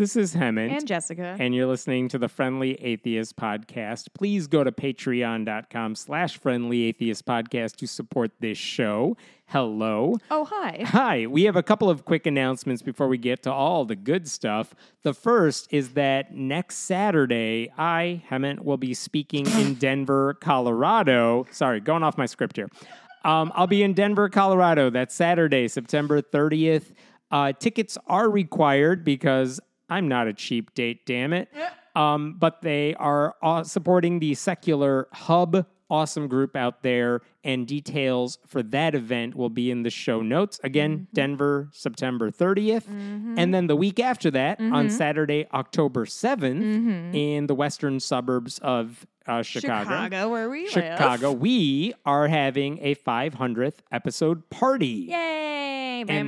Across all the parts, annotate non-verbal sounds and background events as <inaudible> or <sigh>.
This is Hemant. And Jessica. and you're listening to the Friendly Atheist Podcast. Please go to patreon.com slash friendly atheist podcast to support this show. Hello. oh, hi. Hi, we have a couple of quick announcements before we get to all the good stuff. The first is that next Saturday, I, Hemant, will be speaking in <laughs> Denver, Colorado. Sorry, going off my script here. Um, I'll be in Denver, Colorado. That's Saturday, September 30th. Uh, tickets are required because I'm not a cheap date, damn it. Um, but they are uh, supporting the secular hub awesome group out there and details for that event will be in the show notes. Again denver september 30th and then the week after that on saturday october 7th in the western suburbs of uh, chicago Chicago, where we live. chicago we are having a 500th episode party Yay. That's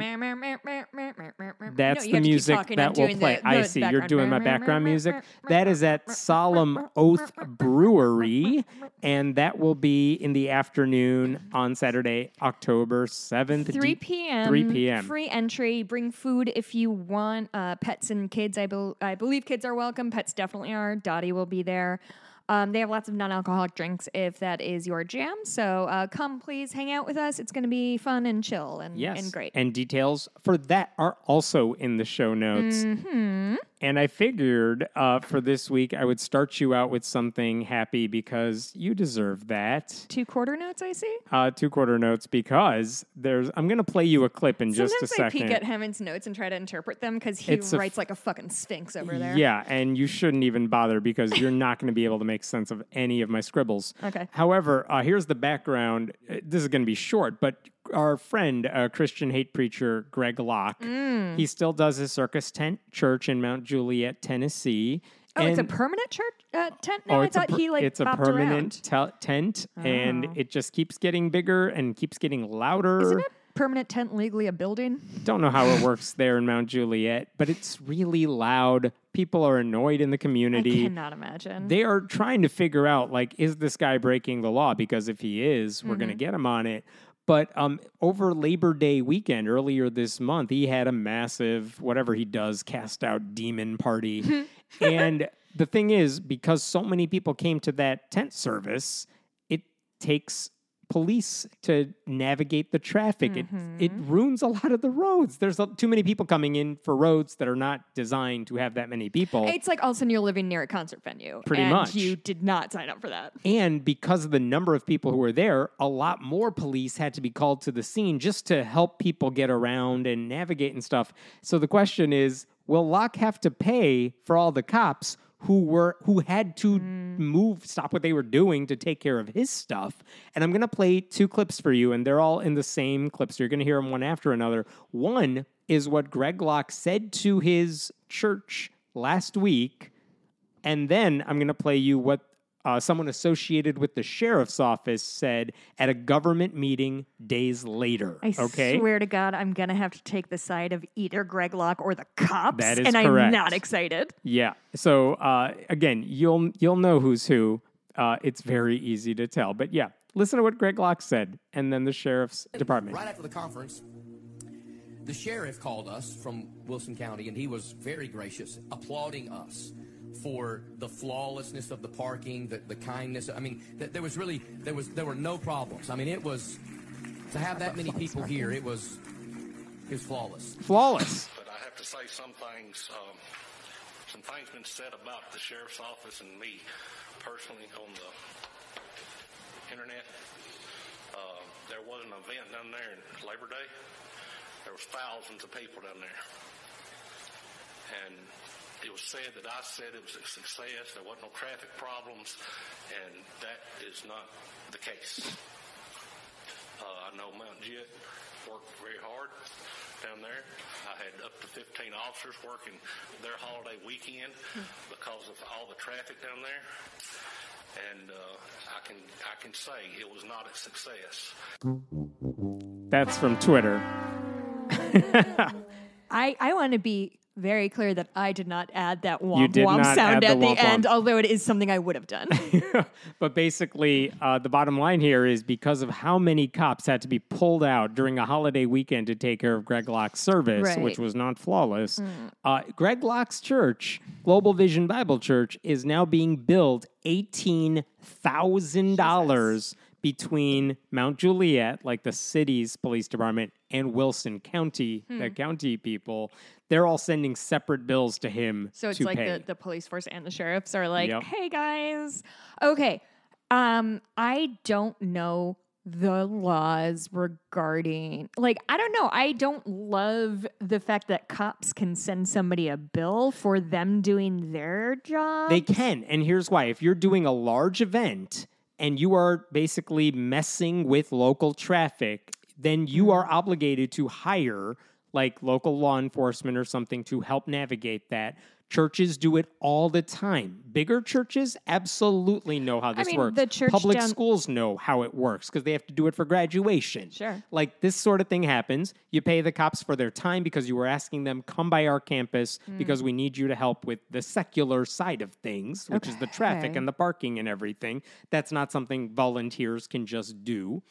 the music that will play. I see. You're doing my background music. That is at Solemn Oath Brewery, and that will be in the afternoon on Saturday, October 7th. 3 p.m. 3 p.m. Free entry. Bring food if you want. Uh, pets and kids. I, bel I believe kids are welcome. Pets definitely are. Dottie will be there. Um, they have lots of non-alcoholic drinks if that is your jam. So uh, come, please hang out with us. It's going to be fun and chill and, Yes. and great. And details for that are also in the show notes. Mm-hmm. And I figured uh, for this week, I would start you out with something happy because you deserve that. Two quarter notes, I see. Uh, two quarter notes because there's. I'm going to play you a clip in just a Sometimes I peek at Hemant's notes and try to interpret them because he It's f- writes like a fucking sphinx over there. Yeah, and you shouldn't even bother because you're not going to be able to make sense of any of my scribbles. Okay. However, uh, here's the background. Uh, This is going to be short, but our friend, uh, Christian hate preacher Greg Locke, Mm. he still does his circus tent church in Mount Juliet, Tennessee. Oh, it's a permanent church uh, tent now. Oh, I thought per- he like it's a permanent tent, and Oh. it just keeps getting bigger and keeps getting louder. Isn't a permanent tent legally a building? Don't know how it <laughs> works there in Mount Juliet, but it's really loud. People are annoyed in the community. I cannot imagine. they are trying to figure out like is this guy breaking the law because if he is we're going Mm-hmm. to get him on it but um, over labor day weekend earlier this month he had a massive whatever he does cast out demon party <laughs> and the thing is because so many people came to that tent service it takes police to navigate the traffic it it Mm-hmm. ruins a lot of the roads there's a, too many people coming in for roads that are not designed to have that many people it's like all of a sudden you're living near a concert venue. Pretty and much. You did not sign up for that. And because of the number of people who were there, a lot more police had to be called to the scene just to help people get around and navigate and stuff. So the question is, will Locke have to pay for all the cops who were who had to hmm. move stop what they were doing to take care of his stuff? And I'm going to play two clips for you and they're all in the same clips. You're going to hear them one after another. One is what Greg Locke said to his church last week and then I'm going to play you what uh, someone associated with the sheriff's office said at a government meeting days later. I okay. swear to God, I'm gonna have to take the side of either Greg Locke or the cops, That is and correct. I'm not excited. Yeah. So uh, again, you'll you'll know who's who. Uh, it's very easy to tell. But yeah, listen to what Greg Locke said, and then the sheriff's department. Right after the conference, the sheriff called us from Wilson County, and he was very gracious, applauding us for the flawlessness of the parking, the, the kindness. I mean, th- there was really there was there were no problems. I mean, it was to have that many people here. It was it was flawless. Flawless. But I have to say some things, um, some things been said about the sheriff's office and me personally on the internet. Uh, there was an event down there in Labor Day. There was thousands of people down there. And it was said that I said it was a success. There wasn't no traffic problems. And that is not the case. Uh, I know Mount Juliet worked very hard down there. I had up to 15 officers working their holiday weekend because of all the traffic down there. And uh, I can I can say it was not a success. That's from Twitter. <laughs> I, I want to be very clear that I did not add that womp You did womp not sound add at the the end, womp. although it is something I would have done. <laughs> but basically, uh, the bottom line here is because of how many cops had to be pulled out during a holiday weekend to take care of Greg Locke's service, Right. Mm. which was not flawless. Uh, Greg Locke's church, Global Vision Bible Church, is now being billed eighteen thousand dollars between Mount Juliet, like the city's police department, and Wilson County, Hmm. the county people. They're all sending separate bills to him. So it's like the, the police force and the sheriffs are like, Yep. hey guys. Okay. Um, I don't know the laws regarding like I don't know. I don't love the fact that cops can send somebody a bill for them doing their job. They can. And here's why. If you're doing a large event and you are basically messing with local traffic, then you mm-hmm. are obligated to hire like local law enforcement or something to help navigate that. Churches do it all the time. Bigger churches absolutely know how this mean, works. the church Public down- schools know how it works because they have to do it for graduation. Sure. Like this sort of thing happens. You pay the cops for their time because you were asking them, come by our campus Hmm. because we need you to help with the secular side of things, which is the traffic and the parking and everything. That's not something volunteers can just do.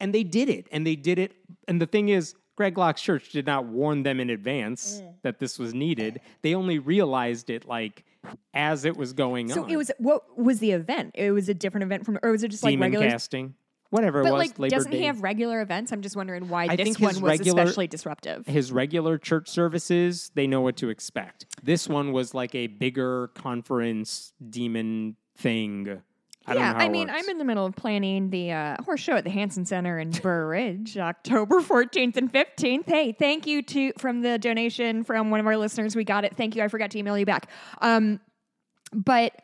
And they did it. And they did it. And the thing is, Greg Locke's church did not warn them in advance Mm. that this was needed. They only realized it like as it was going so on. So it was what was the event? It was a different event from or was it just like regular casting. Whatever it But was, like Labor doesn't Day. he have regular events? I'm just wondering why I this one was regular- especially disruptive. his regular church services, they know what to expect. This one was like a bigger conference demon thing. I yeah, I mean, works. I'm in the middle of planning the uh, horse show at the Hanson Center in Burr Ridge, October 14th and 15th. Hey, thank you to from the donation from one of our listeners. We got it. Thank you. I forgot to email you back. Um, but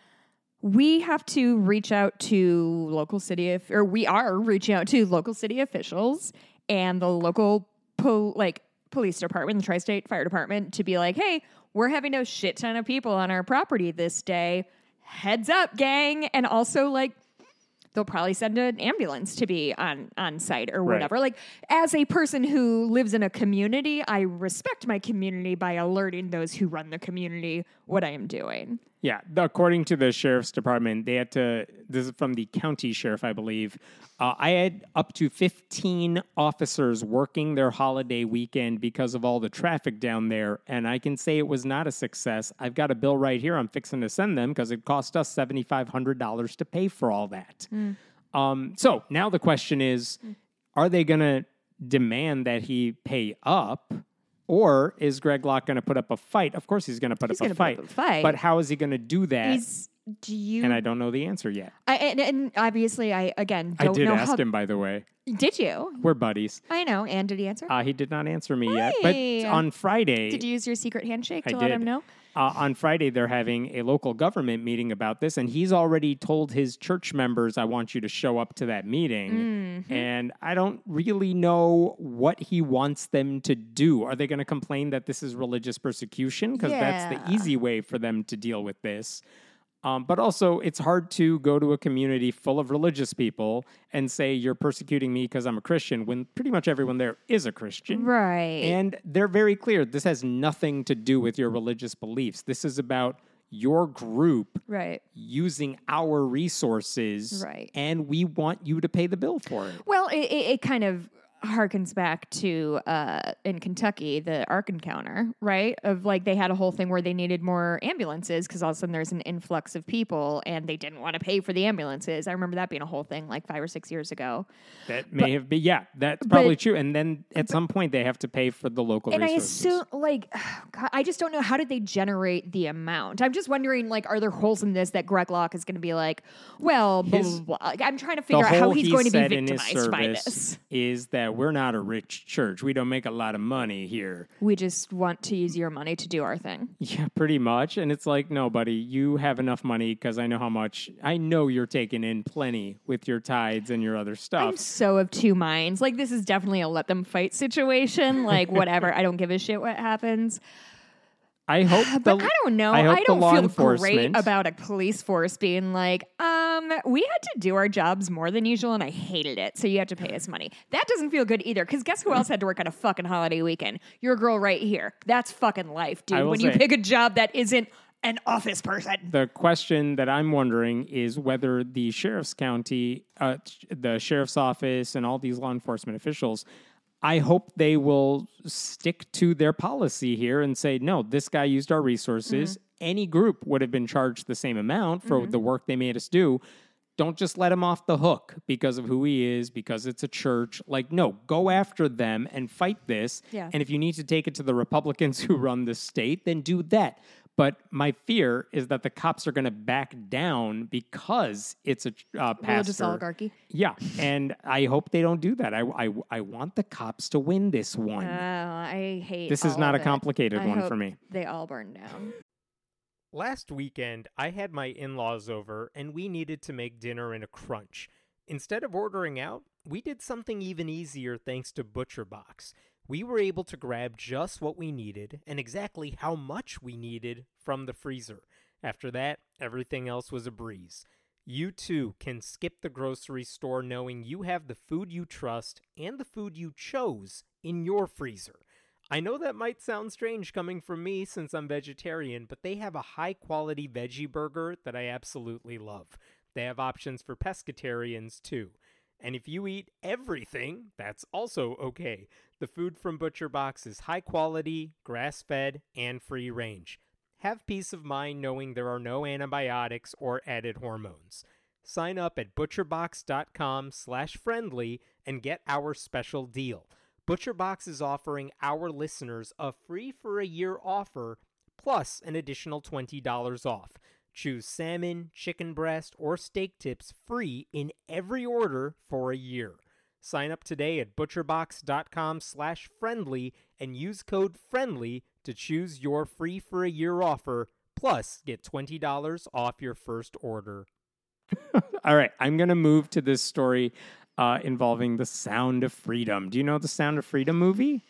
we have to reach out to local city, of, or we are reaching out to local city officials and the local po- like police department, the tri-state fire department, to be like, hey, we're having a shit ton of people on our property this day. Heads up, gang, and also like they'll probably send an ambulance to be on on site or Right. whatever. Like as a person who lives in a community, I respect my community by alerting those who run the community what I am doing. Yeah, according to the sheriff's department, they had to. This is from the county sheriff, I believe. Uh, I had up to 15 officers working their holiday weekend because of all the traffic down there, and I can say it was not a success. I've got a bill right here. I'm fixing to send them because it cost us $7,500 to pay for all that. Um, so now the question is, are they going to demand that he pay up? Or is Greg Locke going to put up a fight? Of course, he's going to put up a put up fight. a fight. But how is he going to do that? Is do you and I don't know the answer yet. I, and, and obviously I again I did ask how him, by the way. did you? We're buddies. I know. And did he answer? Uh, he did not answer me yet. But on Friday, did you use your secret handshake I to did. let him know? Uh, on Friday, they're having a local government meeting about this, and he's already told his church members, I want you to show up to that meeting. Mm-hmm. And I don't really know what he wants them to do. Are they going to complain that this is religious persecution? Because that's the easy way for them to deal with this. Um, but also, it's hard to go to a community full of religious people and say, You're persecuting me because I'm a Christian, when pretty much everyone there is a Christian. Right. And they're very clear this has nothing to do with your religious beliefs. This is about your group right. using our resources. Right. And we want you to pay the bill for it. Well, it, it, it kind of harkens back to uh, in Kentucky the Ark Encounter, right? Of like they had a whole thing where they needed more ambulances because all of a sudden there's an influx of people and they didn't want to pay for the ambulances. I remember that being a whole thing like five or six years ago. That may have been, yeah, that's probably but- true. And then at some point, they have to pay for the local And I assume, like, <sighs> God, I just don't know how did they generate the amount. I'm just wondering, like, are there holes in this that Greg Locke is going to be like, well, His- blah, blah. I'm trying to figure out how he's he going to be said in his victimized by this. is that we're not a rich church. We don't make a lot of money here. We just want to use your money to do our thing. Yeah, pretty much. And it's like, no, buddy, you have enough money because I know how much. I know you're taking in plenty with your tithes and your other stuff. I'm so of two minds. Like this is definitely a let them fight situation. Like whatever, I don't give a shit what happens. I hope <sighs> But I don't know. I I, don't feel great about a police force being like, um, we had to do our jobs more than usual, and I hated it. So you have to pay us money. That doesn't feel good either. Because guess who else had to work on a fucking holiday weekend? Your girl right here. That's fucking life, dude. When you pick a job that isn't an office person. The question that I'm wondering is whether the sheriff's county, uh, the sheriff's office, and all these law enforcement officials, I hope they will stick to their policy here and say, no, this guy used our resources. Mm-hmm. Any group would have been charged the same amount for mm-hmm. the work they made us do. Don't just let him off the hook because of who he is, because it's a church. Like, no, go after them and fight this. Yeah. And if you need to take it to the Republicans <laughs> who run the state, then do that. But my fear is that the cops are going to back down because it's a uh, pastor. Religious oligarchy. Yeah, and I hope they don't do that. I, I, I want the cops to win this one. Oh, I hate. This is not of a complicated I one hope for me. They all burn down. Last weekend, I had my in laws over and we needed to make dinner in a crunch. Instead of ordering out, we did something even easier thanks to ButcherBox. We were able to grab just what we needed and exactly how much we needed from the freezer. After that, everything else was a breeze. You too can skip the grocery store knowing you have the food you trust and the food you chose in your freezer. I know that might sound strange coming from me since I'm vegetarian, but they have a high quality veggie burger that I absolutely love. They have options for pescatarians too. And if you eat everything, that's also okay. The food from ButcherBox is high quality, grass fed, and free range. Have peace of mind knowing there are no antibiotics or added hormones. Sign up at butcherbox.com slash friendly and get our special deal. ButcherBox is offering our listeners a free for a year offer plus an additional $20 off. Choose salmon, chicken breast, or steak tips free in every order for a year. Sign up today at butcherbox.com slash friendly and use code FRIENDLY to choose your free for a year offer, plus get $20 off your first order. <laughs> All right, I'm to move to this story uh, involving the Sound of Freedom. Do you know the Sound of Freedom movie?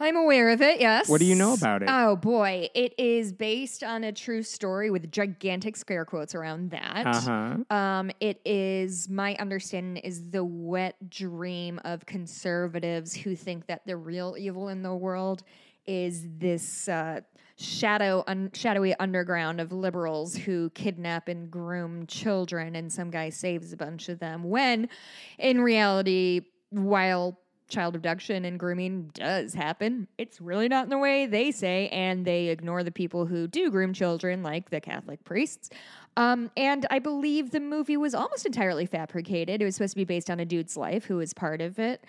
I'm aware of it, yes. What do you know about it? Oh boy, it is based on a true story with gigantic scare quotes around that. Uh huh. Um, it is my understanding is the wet dream of conservatives who think that the real evil in the world is this uh, shadow, un- shadowy underground of liberals who kidnap and groom children, and some guy saves a bunch of them. When, in reality, while child abduction and grooming does happen, it's really not in the way they say, and they ignore the people who do groom children, like the Catholic priests. Um, and I believe the movie was almost entirely fabricated. It was supposed to be based on a dude's life who was part of it.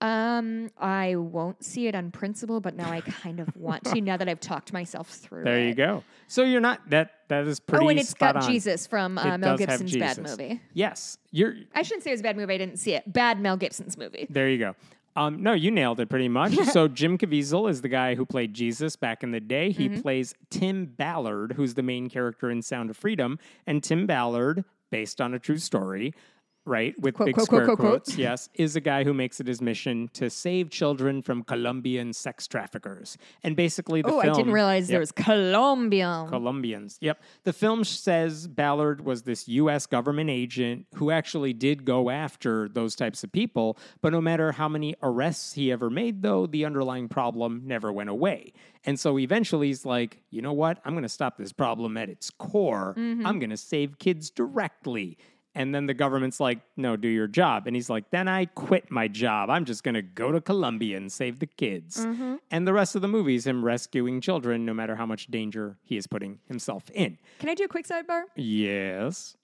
Um, I won't see it on principle, but now I kind of want to. <laughs> Now that I've talked myself through. There you go. So you're not that. That is pretty. Oh, and it's got on. Jesus from uh, Mel Gibson's bad movie. Yes, you're. I shouldn't say it was a bad movie. I didn't see it. Bad Mel Gibson's movie. There you go. Um, no, you nailed it pretty much. <laughs> so Jim Caviezel is the guy who played Jesus back in the day. He Mm-hmm. plays Tim Ballard, who's the main character in Sound of Freedom, and Tim Ballard, based on a true story, right, with Quote, big quote, square quote, quote, quote. quotes, yes, is a guy who makes it his mission to save children from Colombian sex traffickers. And basically, the Oh, film. I didn't realize there was Colombian. Colombians. Yep. The film says Ballard was this U.S. government agent who actually did go after those types of people. But no matter how many arrests he ever made, though, the underlying problem never went away. And so eventually he's like, you know what? I'm going to stop this problem at its core. Mm-hmm. I'm going to save kids directly. And then the government's like, no, do your job. And he's like, then I quit my job. I'm just going to go to Colombia and save the kids. Mm-hmm. And the rest of the movie is him rescuing children, no matter how much danger he is putting himself in. Can I do a quick sidebar? Yes.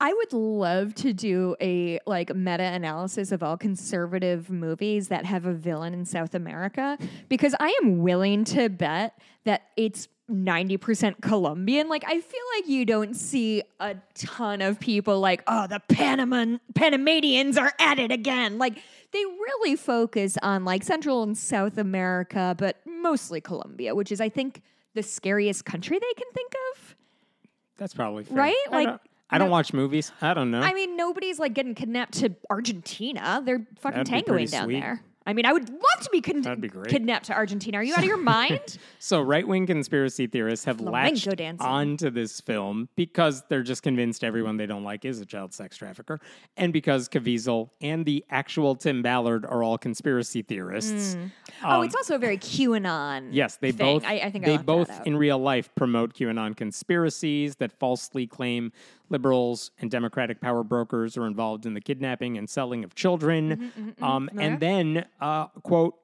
I would love to do a like meta analysis of all conservative movies that have a villain in South America because I am willing to bet that it's 90% Colombian. Like I feel like you don't see a ton of people like, "Oh, the Panaman Panamanians are at it again." Like they really focus on like Central and South America, but mostly Colombia, which is I think the scariest country they can think of. That's probably fair. Right? I Like, don't, I don't watch movies. I don't know. I mean, nobody's like getting kidnapped to Argentina. They're fucking That'd tangoing down sweet. there. I mean, I would love to be, con- be kidnapped to Argentina. Are you out of your mind? <laughs> So, right wing conspiracy theorists have Flamenco latched dancing. onto this film because they're just convinced everyone they don't like is a child sex trafficker, and because Caviezel and the actual Tim Ballard are all conspiracy theorists. oh, it's also a very QAnon. Um, Yes, they thing. both I, I think I they that both in real life promote QAnon conspiracies that falsely claim liberals and democratic power brokers are involved in the kidnapping and selling of children, Mm-hmm, um, and then uh, quote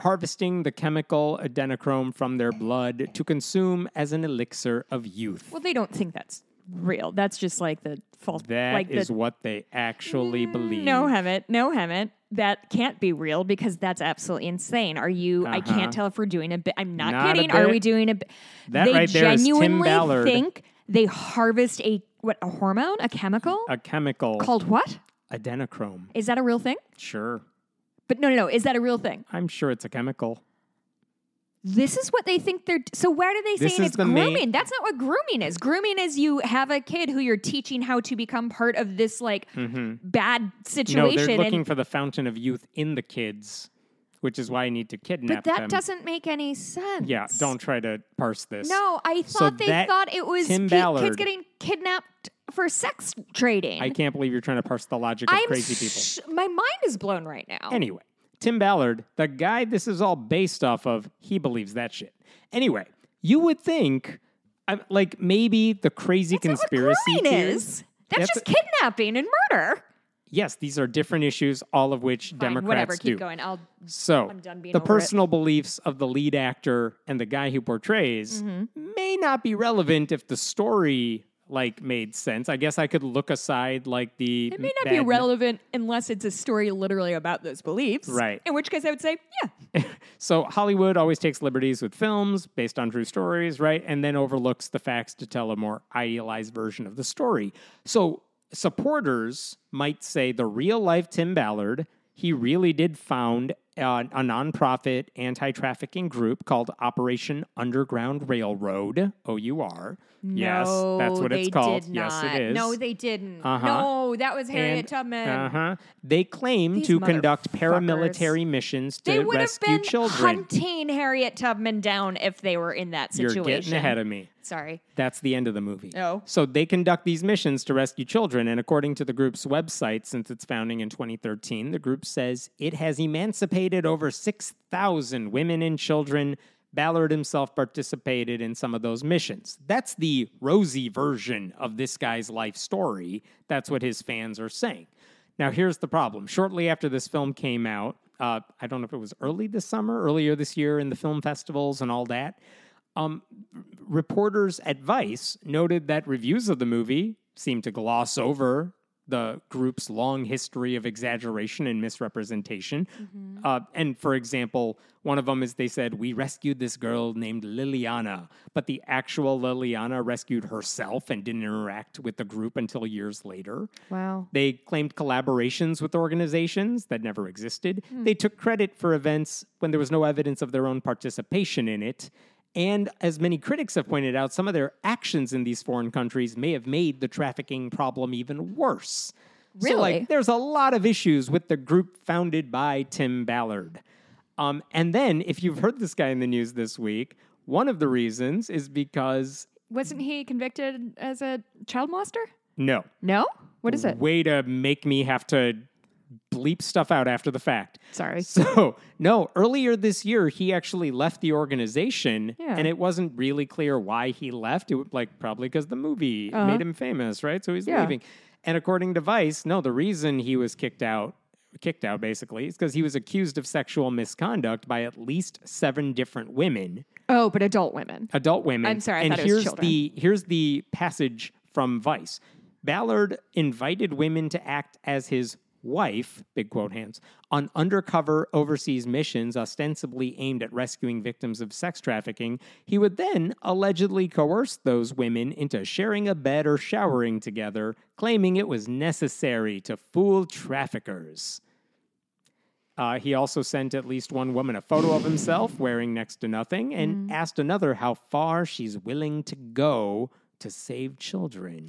harvesting the chemical adrenochrome from their blood to consume as an elixir of youth. Well, they don't think that's real. That's just like the false. That like is the, what they actually believe. No, Hemant. No, Hemant. That can't be real because that's absolutely insane. Are you? I Uh-huh. can't tell if we're doing a bit. I'm not, Not kidding. Are we doing a bit? That they right there is Tim genuinely Ballard. think they harvest a what a hormone, a chemical a chemical called what? adrenochrome. Is that a real thing? Sure, But no, no, no. Is that a real thing? I'm sure it's a chemical. This is what they think they're. So where are they This is it's the main- grooming? That's not what grooming is. Grooming is you have a kid who you're teaching how to become part of this like mm-hmm. bad situation. No, they're looking and, for the fountain of youth in the kids, which is why I need to kidnap but that them. doesn't make any sense. Yeah, don't try to parse this. No, I So thought they that thought it was Tim ki- Ballard- kids getting kidnapped for sex trading. I can't believe you're trying to parse the logic of I'm crazy people. sh- my mind is blown right now. Anyway, Tim Ballard, the guy this is all based off of, he believes that shit. Anyway, you would think, I'm- like maybe the crazy That's conspiracy is. That's, That's just kidnapping and murder. Yes, these are different issues, all of which Fine, Democrats whatever. do. Keep going. I'll. So, I'm done being the over it. personal beliefs of the lead actor and the guy who portrays Mm-hmm. may not be relevant if the story like made sense. I guess I could look aside like the It may not be relevant unless it's a story literally about those beliefs. Right. In which case, I would say, yeah. <laughs> So Hollywood always takes liberties with films based on true stories, right? And then overlooks the facts to tell a more idealized version of the story. So supporters might say the real life Tim Ballard, he really did found uh, a nonprofit anti-trafficking group called Operation Underground Railroad, OUR. yes, that's what it's called. Yes, it is. No, they didn't. Uh-huh. No, that was Harriet And- Tubman. Uh-huh. They claim These to conduct paramilitary missions to They would have rescue been children. hunting Harriet Tubman down if they were in that situation. You're getting ahead of me. Sorry. That's the end of the movie. Oh. So they conduct these missions to rescue children, and according to the group's website, since its founding in 2013, the group says it has emancipated over 6,000 women and children. Ballard himself participated in some of those missions. That's the rosy version of this guy's life story. That's what his fans are saying. Now, here's the problem. Shortly after this film came out, uh, I don't know if it was early this summer, earlier this year in the film festivals and all that, um, reporters at Vice noted that reviews of the movie seemed to gloss over the group's long history of exaggeration and misrepresentation. Uh, and for example, one of them is they said, We rescued this girl named Liliana, but the actual Liliana rescued herself and didn't interact with the group until years later. Wow. They claimed collaborations with organizations that never existed. They took credit for events when there was no evidence of their own participation in it. And as many critics have pointed out, some of their actions in these foreign countries may have made the trafficking problem even worse. So, Really? like, there's a lot of issues with the group founded by Tim Ballard. Um, and then, if you've heard this guy in the news this week, one of the reasons is because Wasn't he convicted as a child molester? no, No. What is it? way to make me have to bleep stuff out after the fact. Sorry. <laughs> So, no, earlier this year, he actually left the organization, Yeah. and it wasn't really clear why he left. It was like probably because the movie made him famous, right? So he's Uh-huh. Yeah. leaving. And according to Vice, no, the reason he was kicked out, kicked out basically, is because he was accused of sexual misconduct by at least seven different women Oh, but adult women. adult women. I'm sorry, I and thought it was here's children. the here's the passage from Vice. Ballard invited women to act as his wife, big quote hands, on undercover overseas missions ostensibly aimed at rescuing victims of sex trafficking. He would then allegedly coerce those women into sharing a bed or showering together, claiming it was necessary to fool traffickers. Uh, he also sent at least one woman a photo of himself wearing next to nothing and asked another how far she's willing to go to save children.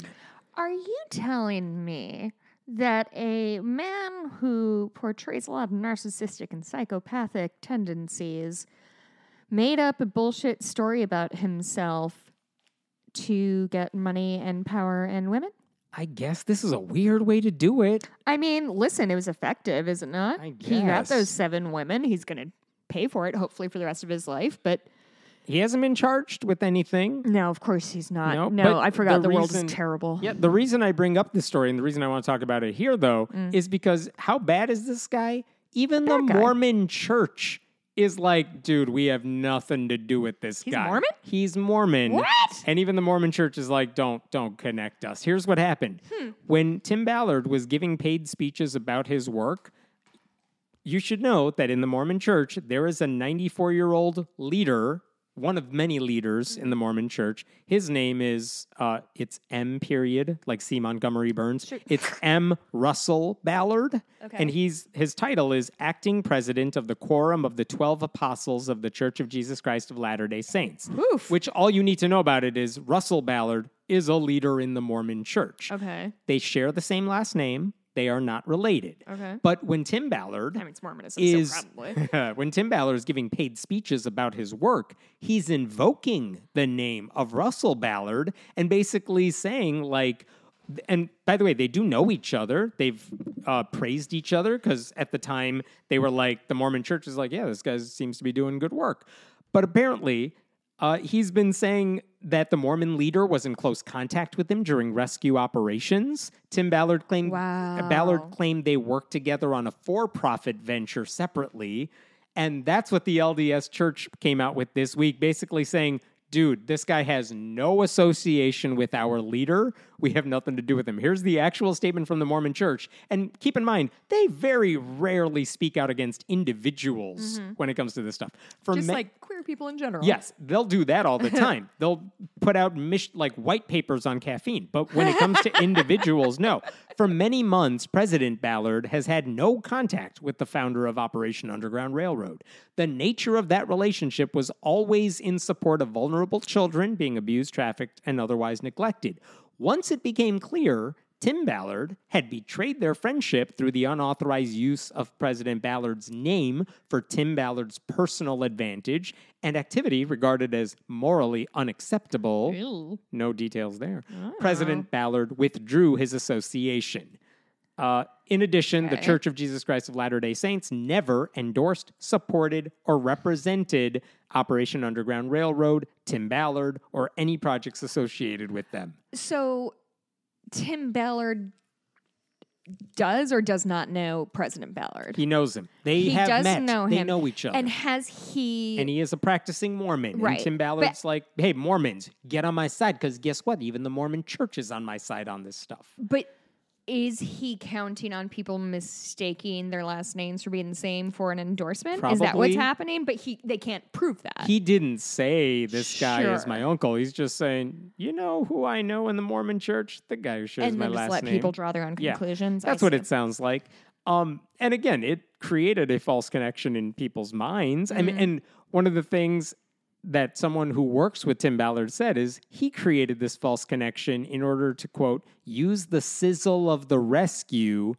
Are you telling me that a man who portrays a lot of narcissistic and psychopathic tendencies made up a bullshit story about himself to get money and power and women. I guess this is a weird way to do it. I mean, listen, it was effective, is it not? I He got those seven women. He's going to pay for it, hopefully, for the rest of his life. But He hasn't been charged with anything. no, of course he's not. No, No, I forgot the the, world is terrible. Yeah, the reason I bring up this story and the reason I want to talk about it here, though, is because how bad is this guy? Even the guy. Mormon church is like, dude, we have nothing to do with this He's guy. Mormon? He's Mormon. What? And even the Mormon church is like, don't, don't connect us. Here's what happened. Hmm. When Tim Ballard was giving paid speeches about his work, you should know that in the Mormon church, there is a 94 year old leader, one of many leaders in the Mormon church. His name is, uh, it's M period, like C. Montgomery Burns. It's <laughs> M. Russell Ballard. Okay. And he's, his title is acting president of the Quorum of the 12 Apostles of the Church of Jesus Christ of Latter day Saints. Oof. Which all you need to know about it is Russell Ballard is a leader in the Mormon church. Okay. They share the same last name. They are not related. Okay. But when Tim Ballard I mean, it's Mormonism, is so probably. <laughs> when Tim Ballard is giving paid speeches about his work, he's invoking the name of Russell Ballard and basically saying like. And by the way, they do know each other. They've uh, praised each other because at the time they were like, the Mormon church is like, yeah, this guy seems to be doing good work. But apparently, uh, he's been saying that the Mormon leader was in close contact with him during rescue operations. Tim Ballard claimed Wow. Ballard claimed they worked together on a for-profit venture separately, and that's what the LDS Church came out with this week, basically saying. Dude, this guy has no association with our leader. We have nothing to do with him. Here's the actual statement from the Mormon church. And keep in mind, they very rarely speak out against individuals when it comes to this stuff. For Mm-hmm. Just ma- like queer people in general. Yes, they'll do that all the <laughs> time. they'll put out mis- like white papers on caffeine. But when it comes to <laughs> individuals, no. For many months, President Ballard has had no contact with the founder of Operation Underground Railroad. The nature of that relationship was always in support of vulnerable children being abused, trafficked, and otherwise neglected. Once it became clear Tim Ballard had betrayed their friendship through the unauthorized use of President Ballard's name for Tim Ballard's personal advantage and activity regarded as morally unacceptable. No details there. President Ballard withdrew his association. Uh, in addition, the Church of Jesus Christ of Latter day Saints never endorsed, supported, or represented Operation Underground Railroad, Tim Ballard, or any projects associated with them. So Tim Ballard does or does not know President Ballard. He knows him. They He have does met. know they him. know each other. And has he? and he is a practicing Mormon. Right. And Tim But- Ballard's like, hey, Mormons, get on my side. Because guess what? Even the Mormon church is on my side on this stuff. but is he counting on people mistaking their last names for being the same for an endorsement? Is that what's happening? But he they can't prove that. He didn't say this guy is my uncle. He's just saying, you know who I know in the Mormon church? The guy who shares and my last just let name. people draw their own Yeah. conclusions. I That's what see. it sounds like. Um, and again, it created a false connection in people's minds. I Mm. mean, and one of the things that someone who works with Tim Ballard said is he created this false connection in order to quote use the sizzle of the rescue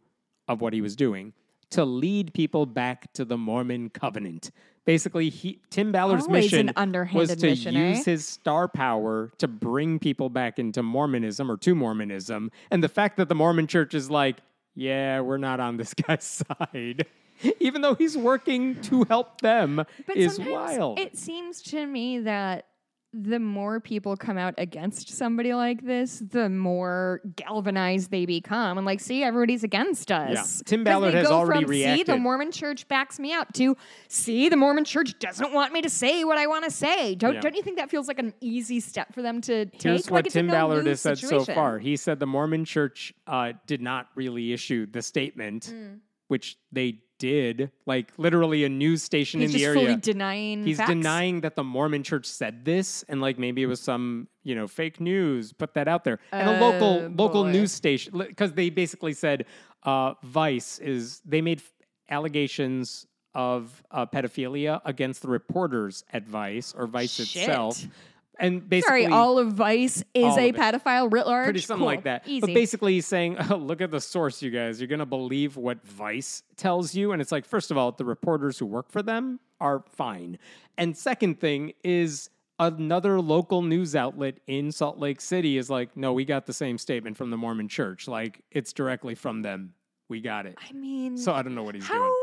of what he was doing to lead people back to the Mormon covenant. Basically, he, Tim Ballard's Always an mission was to mission, eh? use his star power to bring people back into Mormonism or to Mormonism. And the fact that the Mormon church is like, yeah, we're not on this <laughs> guy's side, <laughs> even though he's working to help them, But is wild. It seems to me that the more people come out against somebody like this, the more galvanized they become. And like, see, everybody's against us. Tim Ballard has go already from, See, the. Mormon church backs me up to see, the Mormon church doesn't want me to say what I want to say. Don't, Yeah. don't you think that feels like an easy step for them to take? Here's what Tim Ballard has said so far. He said the Mormon church uh, did not really issue the statement, Mm. which they did. Like literally a news station He's in the area. denying He's facts. denying that the Mormon church said this, and like maybe it was some you know fake news. Put that out there, and a local Oh, local boy. news station because they basically said uh, Vice is they made f- allegations of uh, pedophilia against the reporters at Vice or Vice Shit. itself. And basically, Sorry, all of Vice is All a it. pedophile writ large. pretty something Cool. like that. Easy. But basically, he's saying, <laughs> oh, look at the source, you guys. You're going to believe what Vice tells you. And it's like, first of all, the reporters who work for them are fine. And second thing is, another local news outlet in Salt Lake City is like, no, we got the same statement from the Mormon church. Like, it's directly from them. We got it. I mean, So I don't know what he's how? doing.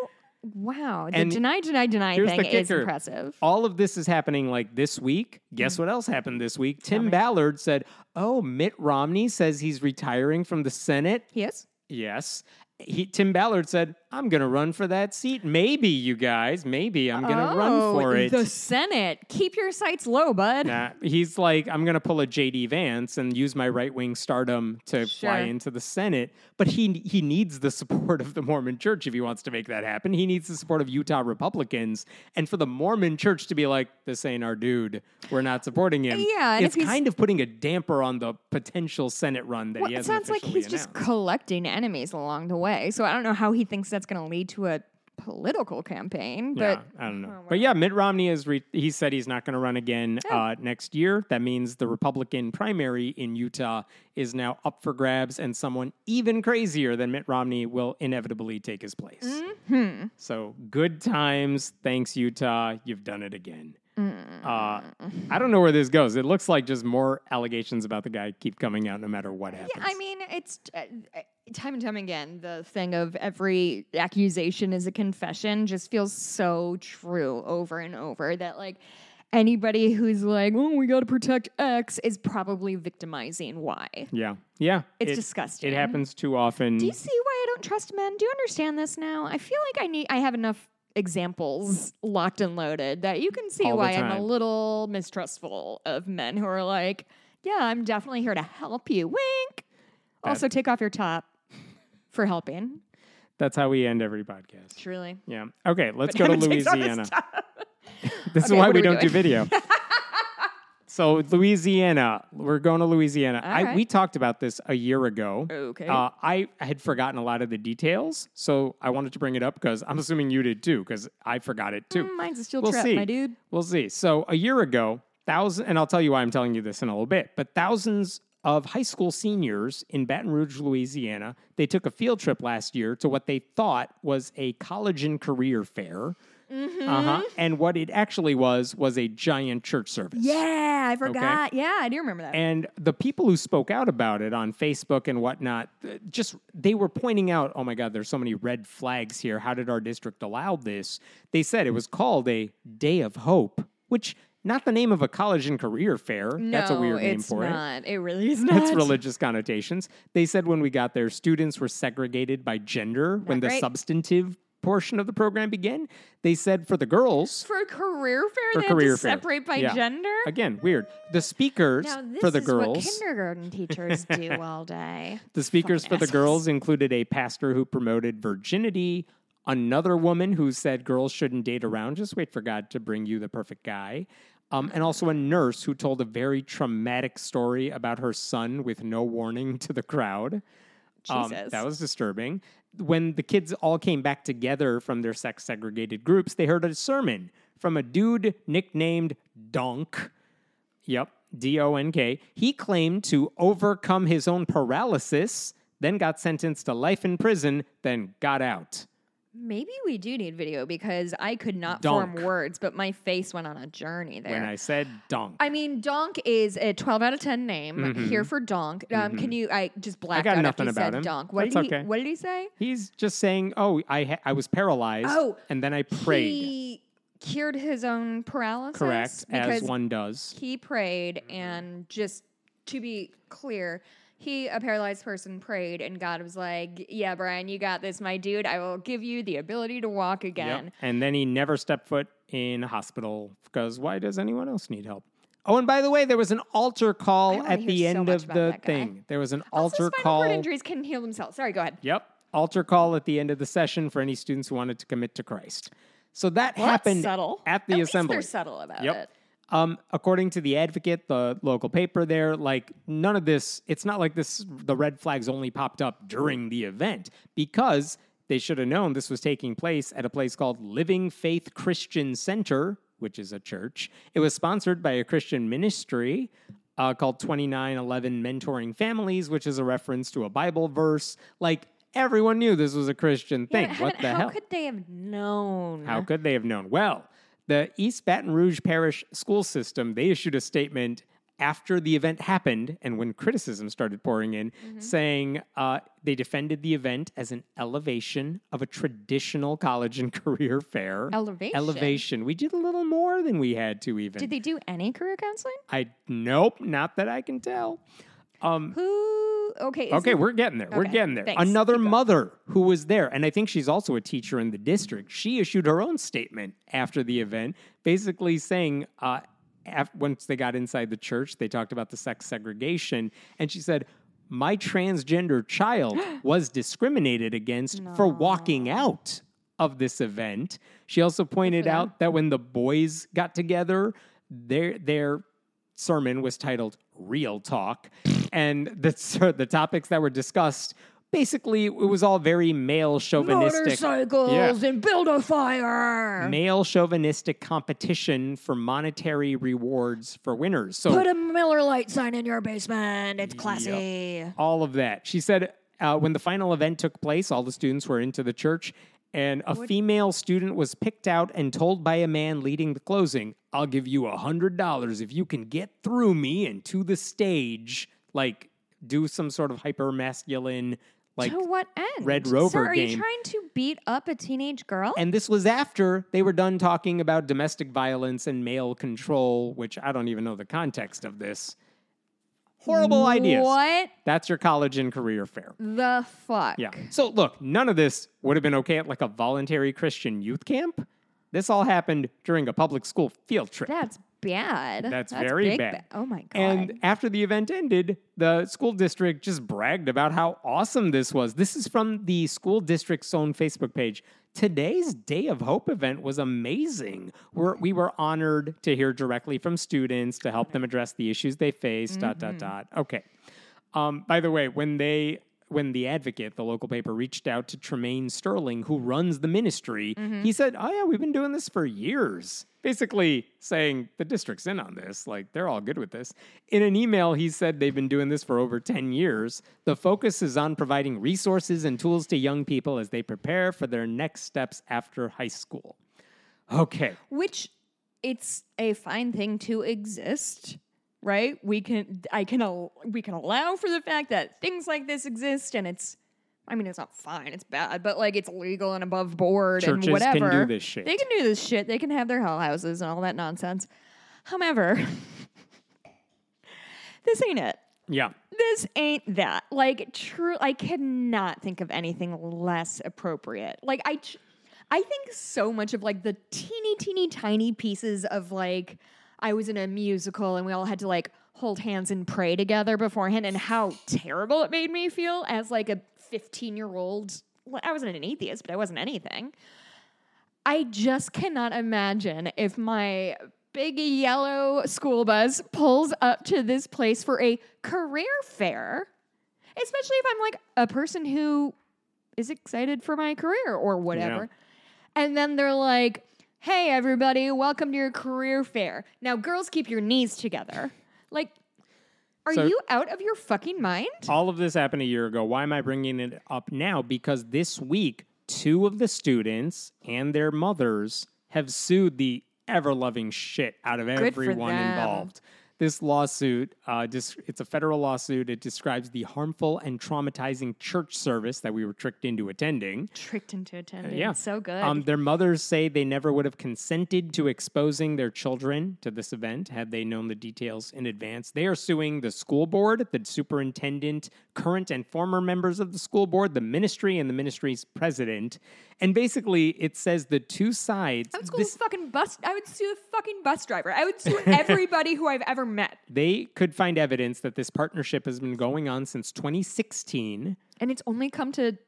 Wow, the And deny, deny, deny thing is impressive. All of this is happening like this week. Guess what else happened this week? Tim Mm. Ballard said, Oh, Mitt Romney says he's retiring from the Senate. Yes. Yes. He, Tim Ballard said, I'm going to run for that seat. Maybe, you guys. Maybe I'm going to run oh, for it. Oh, The Senate. Keep your sights low, bud. Nah, he's like, I'm going to pull a JD Vance and use my right wing stardom to fly into the Senate. But he he needs the support of the Mormon Church if he wants to make that happen. He needs the support of Utah Republicans, and for the Mormon Church to be like, "This ain't our dude. We're not supporting him." Yeah, it's kind of putting a damper on the potential Senate run that Well, he it sounds like he's just collecting enemies along the way. So I don't know how he thinks that's going to lead to a political campaign. But yeah, I don't know. But yeah, Mitt Romney is. Re- he said he's not going to run again uh, next year. That means the Republican primary in Utah is now up for grabs, and someone even crazier than Mitt Romney will inevitably take his place. Mm-hmm. So good times. Thanks, Utah. You've done it again. Uh, I don't know where this goes. It looks like just more allegations about the guy keep coming out no matter what happens. Yeah, I mean, it's uh, uh, time and time again the thing of every accusation is a confession just feels so true over and over that like anybody who's like, "Oh, we got to protect X," is probably victimizing Y. yeah, yeah. It's It- disgusting. It happens too often. Do you see why I don't trust men? Do you understand this now? I feel like I need I have enough examples locked and loaded that you can see All why I'm a little mistrustful of men who are like, "Yeah, I'm definitely here to help you." Wink. Also, take off your top for helping. That's how we end every podcast. Truly. Yeah. Okay, let's go <laughs> to Haven't taken off his Louisiana. <laughs> This is why we we don't do video. <laughs> so Louisiana, we're going to Louisiana. I, right. we talked about this a year ago. Okay. Uh, I had forgotten a lot of the details, so I wanted to bring it up because I'm assuming you did too, because I forgot it too. Mm, Mine's a steel we'll trap, see. my dude. We'll see. So a year ago, thousand, and I'll tell you why I'm telling you this in a little bit, but thousands of high school seniors in Baton Rouge, Louisiana, they took a field trip last year to what they thought was a college and career fair. Mm-hmm. Uh-huh. And what it actually was was a giant church service. Yeah, I forgot. Yeah, I do remember that. And the people who spoke out about it on Facebook and whatnot, uh, just they were pointing out, oh my God, there's so many red flags here. How did our district allow this? They said it was called a Day of Hope, which not the name of a college and career fair. That's a No, weird name it's for it. not. It really is not. It's religious connotations. They said when we got there, students were segregated by gender when the right. substantive portion of the program begin, They said for the girls, For a career fair, For they career have to fair. separate by Yeah. gender. again, weird. The speakers Now this for the is girls. what kindergarten teachers <laughs> do all day. The speakers Fucking for the assholes. girls included a pastor who promoted virginity, another woman who said girls shouldn't date around, just wait for God to bring you the perfect guy, um, and also a nurse who told a very traumatic story about her son with no warning to the crowd. Um, Jesus. that was disturbing. When the kids all came back together from their sex segregated groups, they heard a sermon from a dude nicknamed Donk. Yep, D O N K. He claimed to overcome his own paralysis, then got sentenced to life in prison, then got out. Maybe we do need video because I could not Donk. form words, but my face went on a journey there. When I said Donk. I mean, Donk is a 12 out of 10 name here for Donk. Um, Can you? I just blacked Mm-hmm. got out after you said him. Donk. What That's did he? okay. What did he say? He's just saying, "Oh, I ha- I was paralyzed, Oh, and then I prayed." He cured his own paralysis. Correct, because as one does. he prayed, and just to be clear, he, a paralyzed person, prayed, and God was like, "Yeah, Brian, you got this, my dude. I will give you the ability to walk again." Yep. And then he never stepped foot in a hospital because why does anyone else need help? Oh, and by the way, there was an altar call at the end of the thing. There was an Also, altar call. injuries can heal themselves. Sorry, go ahead. Yep. Altar call at the end of the session for any students who wanted to commit to Christ. So that Well, happened subtle. at the At assembly. they're subtle about Yep. it. Um, according to the Advocate, the local paper there, like none of this, it's not like this, the red flags only popped up during the event because they should have known this was taking place at a place called Living Faith Christian Center, which is a church. It was sponsored by a Christian ministry uh, called 2911 Mentoring Families, which is a reference to a Bible verse. Like everyone knew this was a Christian thing. but what the how hell? How could they have known? How could they have known? Well, the East Baton Rouge Parish school system, they issued a statement after the event happened and when criticism started pouring in, Mm-hmm. saying uh, they defended the event as an elevation of a traditional college and <laughs> career fair. Elevation? Elevation. We did a little more than we had to even. Did they do any career counseling? I nope, not that I can tell. Who? Okay. Okay, it- we're getting there. We're getting there. thanks. Another Keep going. mother who was there, and I think she's also a teacher in the district. She issued her own statement after the event, basically saying, uh, af- once they got inside the church, they talked about the sex segregation, and she said, "My transgender child <gasps> was discriminated against for walking out." Of this event, she also pointed out that when the boys got together, their their sermon was titled Real Talk. And the, the topics that were discussed basically, it was all very male chauvinistic. Motorcycles and build a fire. Male chauvinistic competition for monetary rewards for winners. So, Put a Miller Lite sign in your basement. It's classy. all of that. She said uh, when the final event took place, all the students were into the church, and a female student was picked out and told by a man leading the closing, "I'll give you a hundred dollars if you can get through me and to the stage, like do some sort of hyper masculine." Like, to what end? Red Rover Sir, are you trying to beat up a teenage girl? and this was after they were done talking about domestic violence and male control, which I don't even know the context of this. Horrible ideas. What That's your college and career fair. the fuck? Yeah. So look, none of this would have been okay at like a voluntary Christian youth camp. This all happened during a public school field trip. That's bad. That's very big bad. ba- oh my god. And after the event ended, the school district just bragged about how awesome this was. This is from the school district's own Facebook page. Today's Day of Hope event was amazing. We're, we were honored to hear directly from students to help them address the issues they face. Dot dot dot. Okay. Um, by the way, when they when the advocate, the local paper, reached out to Tremaine Sterling, who runs the ministry, he mm-hmm. said, Oh yeah, we've been doing this for years. Basically saying the district's in on this. Like they're all good with this. In an email, he said they've been doing this for over 10 years. The focus is on providing resources and tools to young people as they prepare for their next steps after high school. Okay. Which it's a fine thing to exist, right? We can I can al- we can allow for the fact that things like this exist and it's I mean it's not fine, it's bad, but like it's legal and above board Churches and can do whatever. this shit. They can do this shit. They can have their hell houses and all that nonsense. However, <laughs> this ain't it. Yeah. This ain't that. Like, true. I cannot think of anything less appropriate. Like, I, I think so much of like the teeny, teeny, tiny pieces of like, I was in a musical and we all had to like hold hands and pray together beforehand, and how terrible it made me feel as like a 15 year old. Well, I wasn't an atheist, but I wasn't anything. I just cannot imagine if my big yellow school bus pulls up to this place for a career fair, especially if I'm like a person who is excited for my career or whatever. And then they're like, hey, everybody, welcome to your career fair. Now, girls, keep your knees together. Like, are So- you out of your fucking mind? All of this happened a year ago. Why am I bringing it up now? Because this week, two of the students and their mothers have sued the ever loving shit out of for everyone them. involved. This lawsuit, uh, dis- it's a federal lawsuit. It describes the harmful and traumatizing church service that we were tricked into attending. Tricked into attending. Yeah. So good. Um, their mothers say they never would have consented to exposing their children to this event had they known the details in advance. They are suing the school board, the superintendent, current and former members of the school board, the ministry, and the ministry's president. And basically, it says the two sides. I would sue this- fucking bus. I would sue a fucking bus driver. I would sue everybody who I've ever met. they could find evidence that this partnership has been going on since 2016. And it's only come to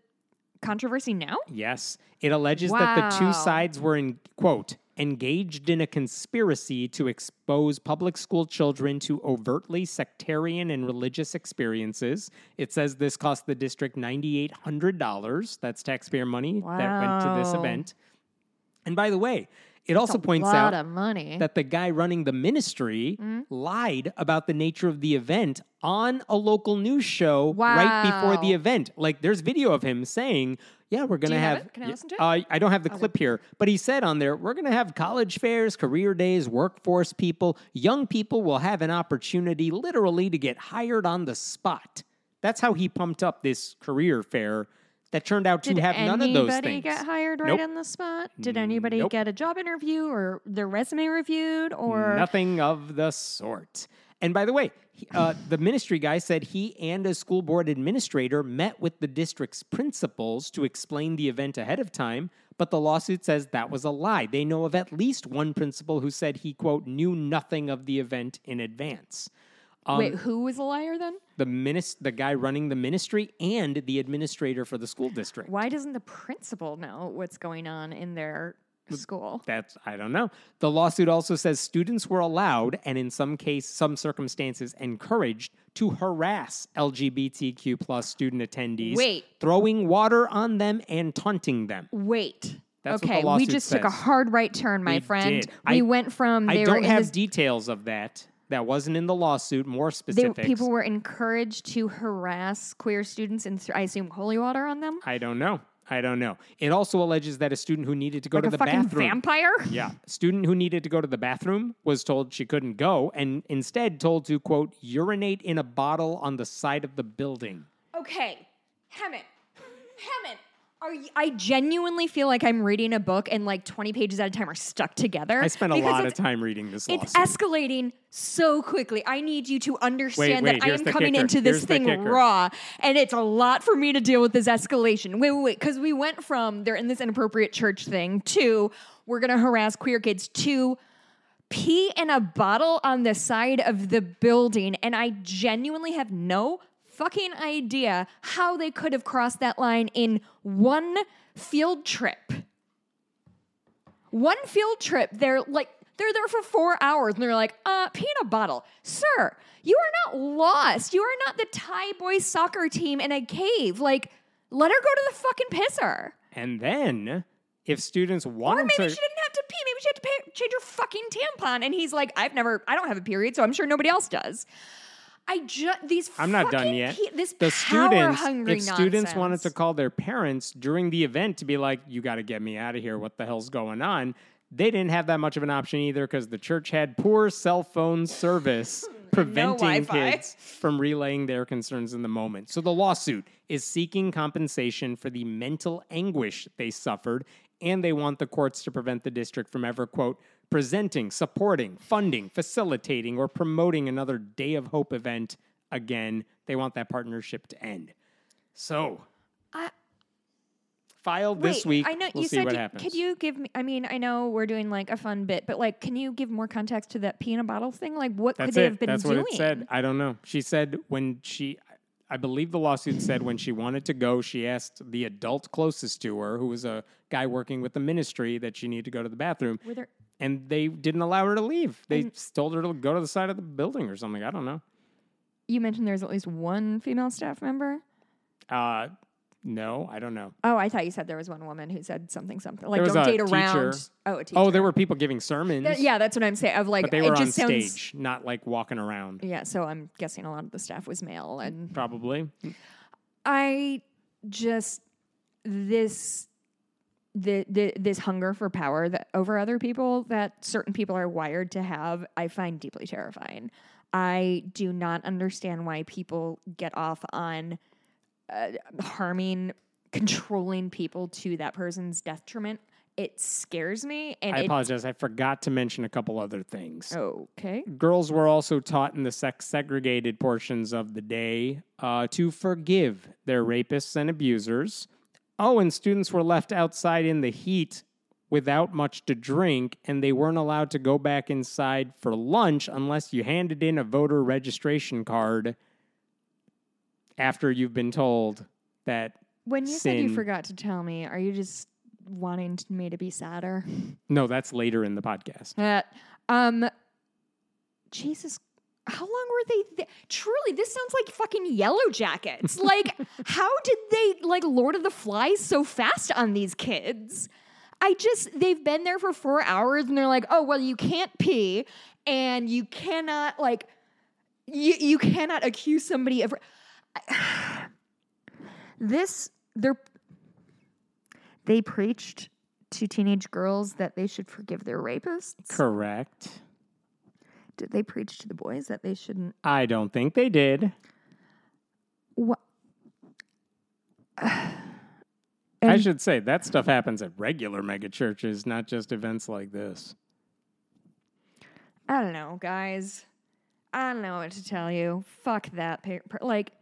controversy now? Yes. It alleges that the two sides were in quote engaged in a conspiracy to expose public school children to overtly sectarian and religious experiences. It says this cost the district $9800. That's taxpayer money that went to this event. And by the way, It also points out of money. that the guy running the ministry lied about the nature of the event on a local news show right before the event. Like there's video of him saying, "Yeah, we're going to have have." it? Can I listen to it? Uh, I don't have the clip here, but he said on there, "We're going to have college fairs, career days, workforce people. Young people will have an opportunity, literally, to get hired on the spot." That's how he pumped up this career fair that turned out to Did have none of those things. Did anybody get hired right Nope. on the spot? Did anybody Nope. get a job interview or their resume reviewed or Nothing of the sort. And by the way, uh, the ministry guy said he and a school board administrator met with the district's principals to explain the event ahead of time, but the lawsuit says that was a lie. They know of at least one principal who said he, quote, knew nothing of the event in advance. Um, Wait, who was a liar then? The, minis- the guy running the ministry and the administrator for the school district. Why doesn't the principal know what's going on in their school? That's I don't know. The lawsuit also says students were allowed and in some case some circumstances encouraged to harass LGBTQ plus student attendees, Wait. throwing water on them and taunting them. Wait. That's okay, we just took a hard right turn, my We friend. did. We I- went from they I don't have this, details of that. That wasn't in the lawsuit. More they, specifics. people were encouraged to harass queer students and th- I assume holy water on them. I don't know. I don't know. It also alleges that a student who needed to go Like to a the fucking bathroom. vampire. <laughs> Yeah. Student who needed to go to the bathroom was told she couldn't go and instead told to, quote, urinate in a bottle on the side of the building. Okay, Hemant, Hemant. Are you, I genuinely feel like I'm reading a book and like 20 pages at a time are stuck together. I spent a lot of time reading this It's lawsuit. escalating so quickly. I need you to understand wait, that I am coming kicker. into this Here's thing raw, and it's a lot for me to deal with this escalation. Wait, wait, wait, because we went from they're in this inappropriate church thing to we're gonna harass queer kids to pee in a bottle on the side of the building, and I genuinely have no fucking idea how they could have crossed that line in one field trip one field trip, they're like, they're there for four hours and they're like, uh, peanut bottle. Sir, you are not lost. You are not the Thai boys soccer team in a cave. Like, let her go to the fucking pisser. and then, if students want Or maybe to. she didn't have to pee. Maybe she had to pay, change her fucking tampon. And he's like, I've never, I don't have a period, so I'm sure nobody else does. I just, these I'm not done yet. pe- this the students, hungry if students wanted to call their parents during the event to be like, "You got to get me out of here. What the hell's going on?" They didn't have that much of an option either because the church had poor cell phone service, <laughs> preventing Wi-Fi. kids from relaying their concerns in the moment. So the lawsuit is seeking compensation for the mental anguish they suffered, and they want the courts to prevent the district from ever quote presenting, supporting, funding, facilitating, or promoting another Day of Hope event again. They want that partnership to end. So, I- filed this week. I know we'll you said. you-. Could you give me? I mean, I know we're doing like a fun bit, but like, can you give more context to that pee in a bottle thing? Like, what That's could they it. have been That's doing? what it said. I don't know. She said when she, I believe the lawsuit said when she wanted to go, she asked the adult closest to her, who was a guy working with the ministry, that she needed to go to the bathroom. Were there? and they didn't allow her to leave. They told her to go to the side of the building or something. I don't know. You mentioned there's at least one female staff member. Uh, no, I don't know. Oh, I thought you said there was one woman who said something, something like don't date around. Oh, a teacher. Oh, there were people giving sermons. That- yeah, that's what I'm saying. Of like, but they it were on just sounds. stage, not like walking around. Yeah, so I'm guessing a lot of the staff was male, and Probably. I just this the, the this hunger for power that over other people that certain people are wired to have, I find deeply terrifying. I do not understand why people get off on uh, harming, controlling people to that person's detriment. It scares me, and I it, apologize. I forgot to mention a couple other things. okay. Girls were also taught in the sex segregated portions of the day uh, to forgive their rapists and abusers. Oh, and students were left outside in the heat without much to drink, and they weren't allowed to go back inside for lunch unless you handed in a voter registration card after you've been told that. When you said you forgot to tell me, are you just wanting me to be sadder? No, that's later in the podcast. Uh, um, Jesus, how long were they? Th- Truly, this sounds like fucking Yellow Jackets. <laughs> Like, how did they like Lord of the Flies so fast on these kids? I just they've been there for four hours and they're like, oh well, you can't pee and you cannot like you you cannot accuse somebody of <sighs> this they're they preached to teenage girls that they should forgive their rapists. Correct. Did they preach to the boys that they shouldn't? I don't think they did. What? <sighs> I should say that stuff happens at regular mega churches, not just events like this. I don't know, guys. I don't know what to tell you. Fuck that. Like,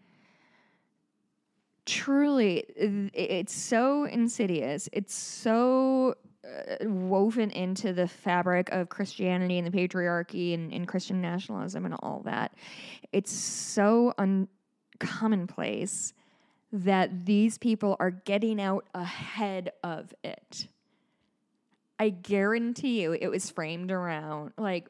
truly, it's so insidious. It's so uh, woven into the fabric of Christianity and the patriarchy and, and Christian nationalism and all that. It's so un- commonplace that these people are getting out ahead of it. I guarantee you it was framed around like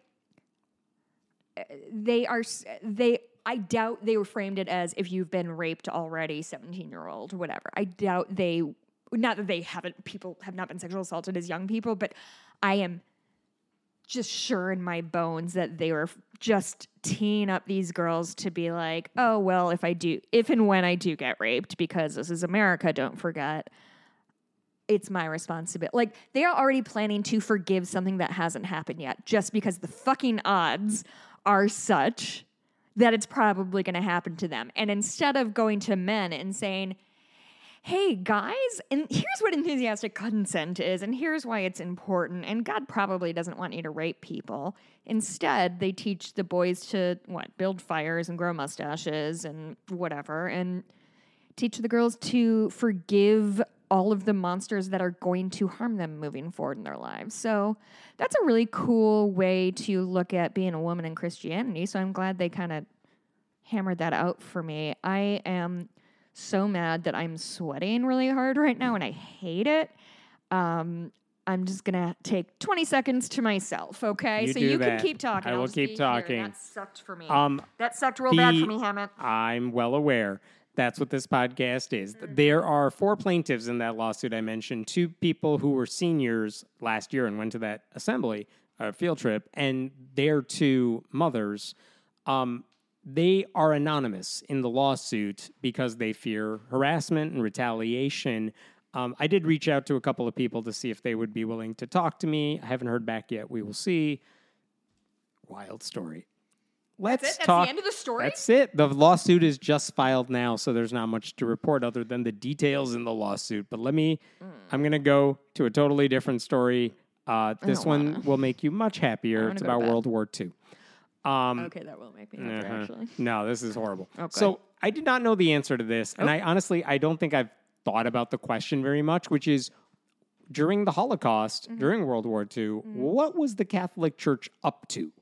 they are they I doubt they were framed it as if you've been raped already 17 year old whatever. I doubt they not that they haven't people have not been sexual assaulted as young people, but I am just sure in my bones that they were just teeing up these girls to be like, oh, well, if I do, if and when I do get raped, because this is America, don't forget, it's my responsibility. Like, they are already planning to forgive something that hasn't happened yet, just because the fucking odds are such that it's probably going to happen to them. And instead of going to men and saying, hey guys, and here's what enthusiastic consent is, and here's why it's important. And God probably doesn't want you to rape people. Instead, they teach the boys to what? Build fires and grow mustaches and whatever, and teach the girls to forgive all of the monsters that are going to harm them moving forward in their lives. So that's a really cool way to look at being a woman in Christianity. So I'm glad they kind of hammered that out for me. I am so mad that I'm sweating really hard right now and I hate it. Um, I'm just gonna take 20 seconds to myself, okay? You so you that. can keep talking. I I'll will keep be here. talking. That sucked for me. Um, that sucked real bad for me, Hemant. I'm well aware. That's what this podcast is. Mm-hmm. There are four plaintiffs in that lawsuit I mentioned, two people who were seniors last year and went to that assembly uh, field trip, and their two mothers. Um, they are anonymous in the lawsuit because they fear harassment and retaliation. Um, I did reach out to a couple of people to see if they would be willing to talk to me. I haven't heard back yet. We will see. Wild story. Let's it? That's the talk. end of the story? That's it. The lawsuit is just filed now, so there's not much to report other than the details in the lawsuit. But let me. I'm going to go to a totally different story. Uh, this don't one wanna. will make you much happier. wanna It's go to about bed. World War II. Um, Okay, that will make me happy, uh-huh. actually. No, this is horrible. Okay. So I did not know the answer to this, and I honestly I don't think I've thought about the question very much, which is during the Holocaust, Mm-hmm. during World War II, what was the Catholic Church up to?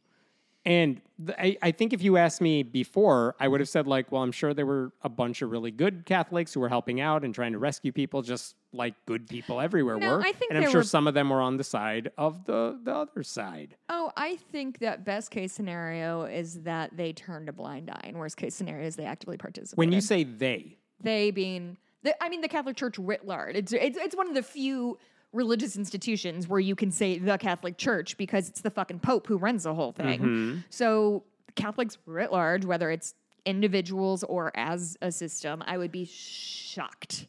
And I, I think if you asked me before, I would have said like, well, I'm sure there were a bunch of really good Catholics who were helping out and trying to rescue people, just like good people everywhere No, were. I think and I'm sure were- some of them were on the side of the the other side. Oh, I think that best case scenario is that they turned a blind eye, and worst case scenario is they actively participated. When you say they, they being, the, I mean, the Catholic Church writ large. It's, it's it's one of the few religious institutions where you can say the Catholic Church because it's the fucking Pope who runs the whole thing. Mm-hmm. So Catholics writ large, whether it's individuals or as a system, I would be shocked,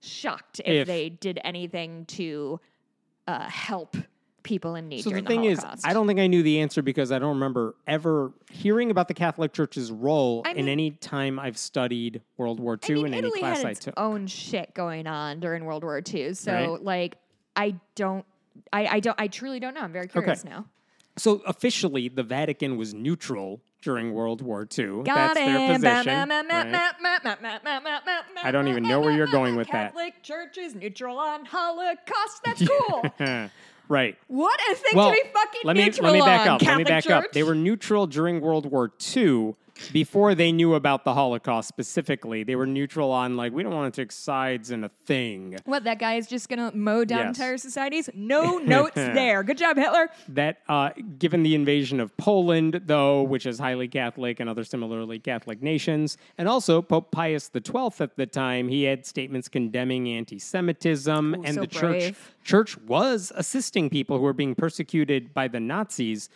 shocked if, If- they did anything to uh, help people in need So the thing is, I don't think I knew the answer because I don't remember ever hearing about the Catholic Church's role I in any time I've studied World War I II mean, in any class had I took. own shit going on during World War II. So, Right. like, I don't, I, I don't, I truly don't know. I'm very curious now. So officially, the Vatican was neutral during World War II. Got That's their position. right? I don't even know where you're going with that. Catholic Church is neutral on Holocaust. That's <laughs> cool. right. what a thing Well, to be fucking let me neutral let me back on, up. Let me Catholic back Church. up. They were neutral during World War II, before they knew about the Holocaust specifically, they were neutral on like we don't want to take sides in a thing. What that guy is just gonna mow down Yes. entire societies? No <laughs> notes there. Good job, Hitler. That uh, given the invasion of Poland, though, which is highly Catholic and other similarly Catholic nations, and also Pope Pius XII at the time, he had statements condemning anti-Semitism, and so the church church was assisting people who were being persecuted by the Nazis.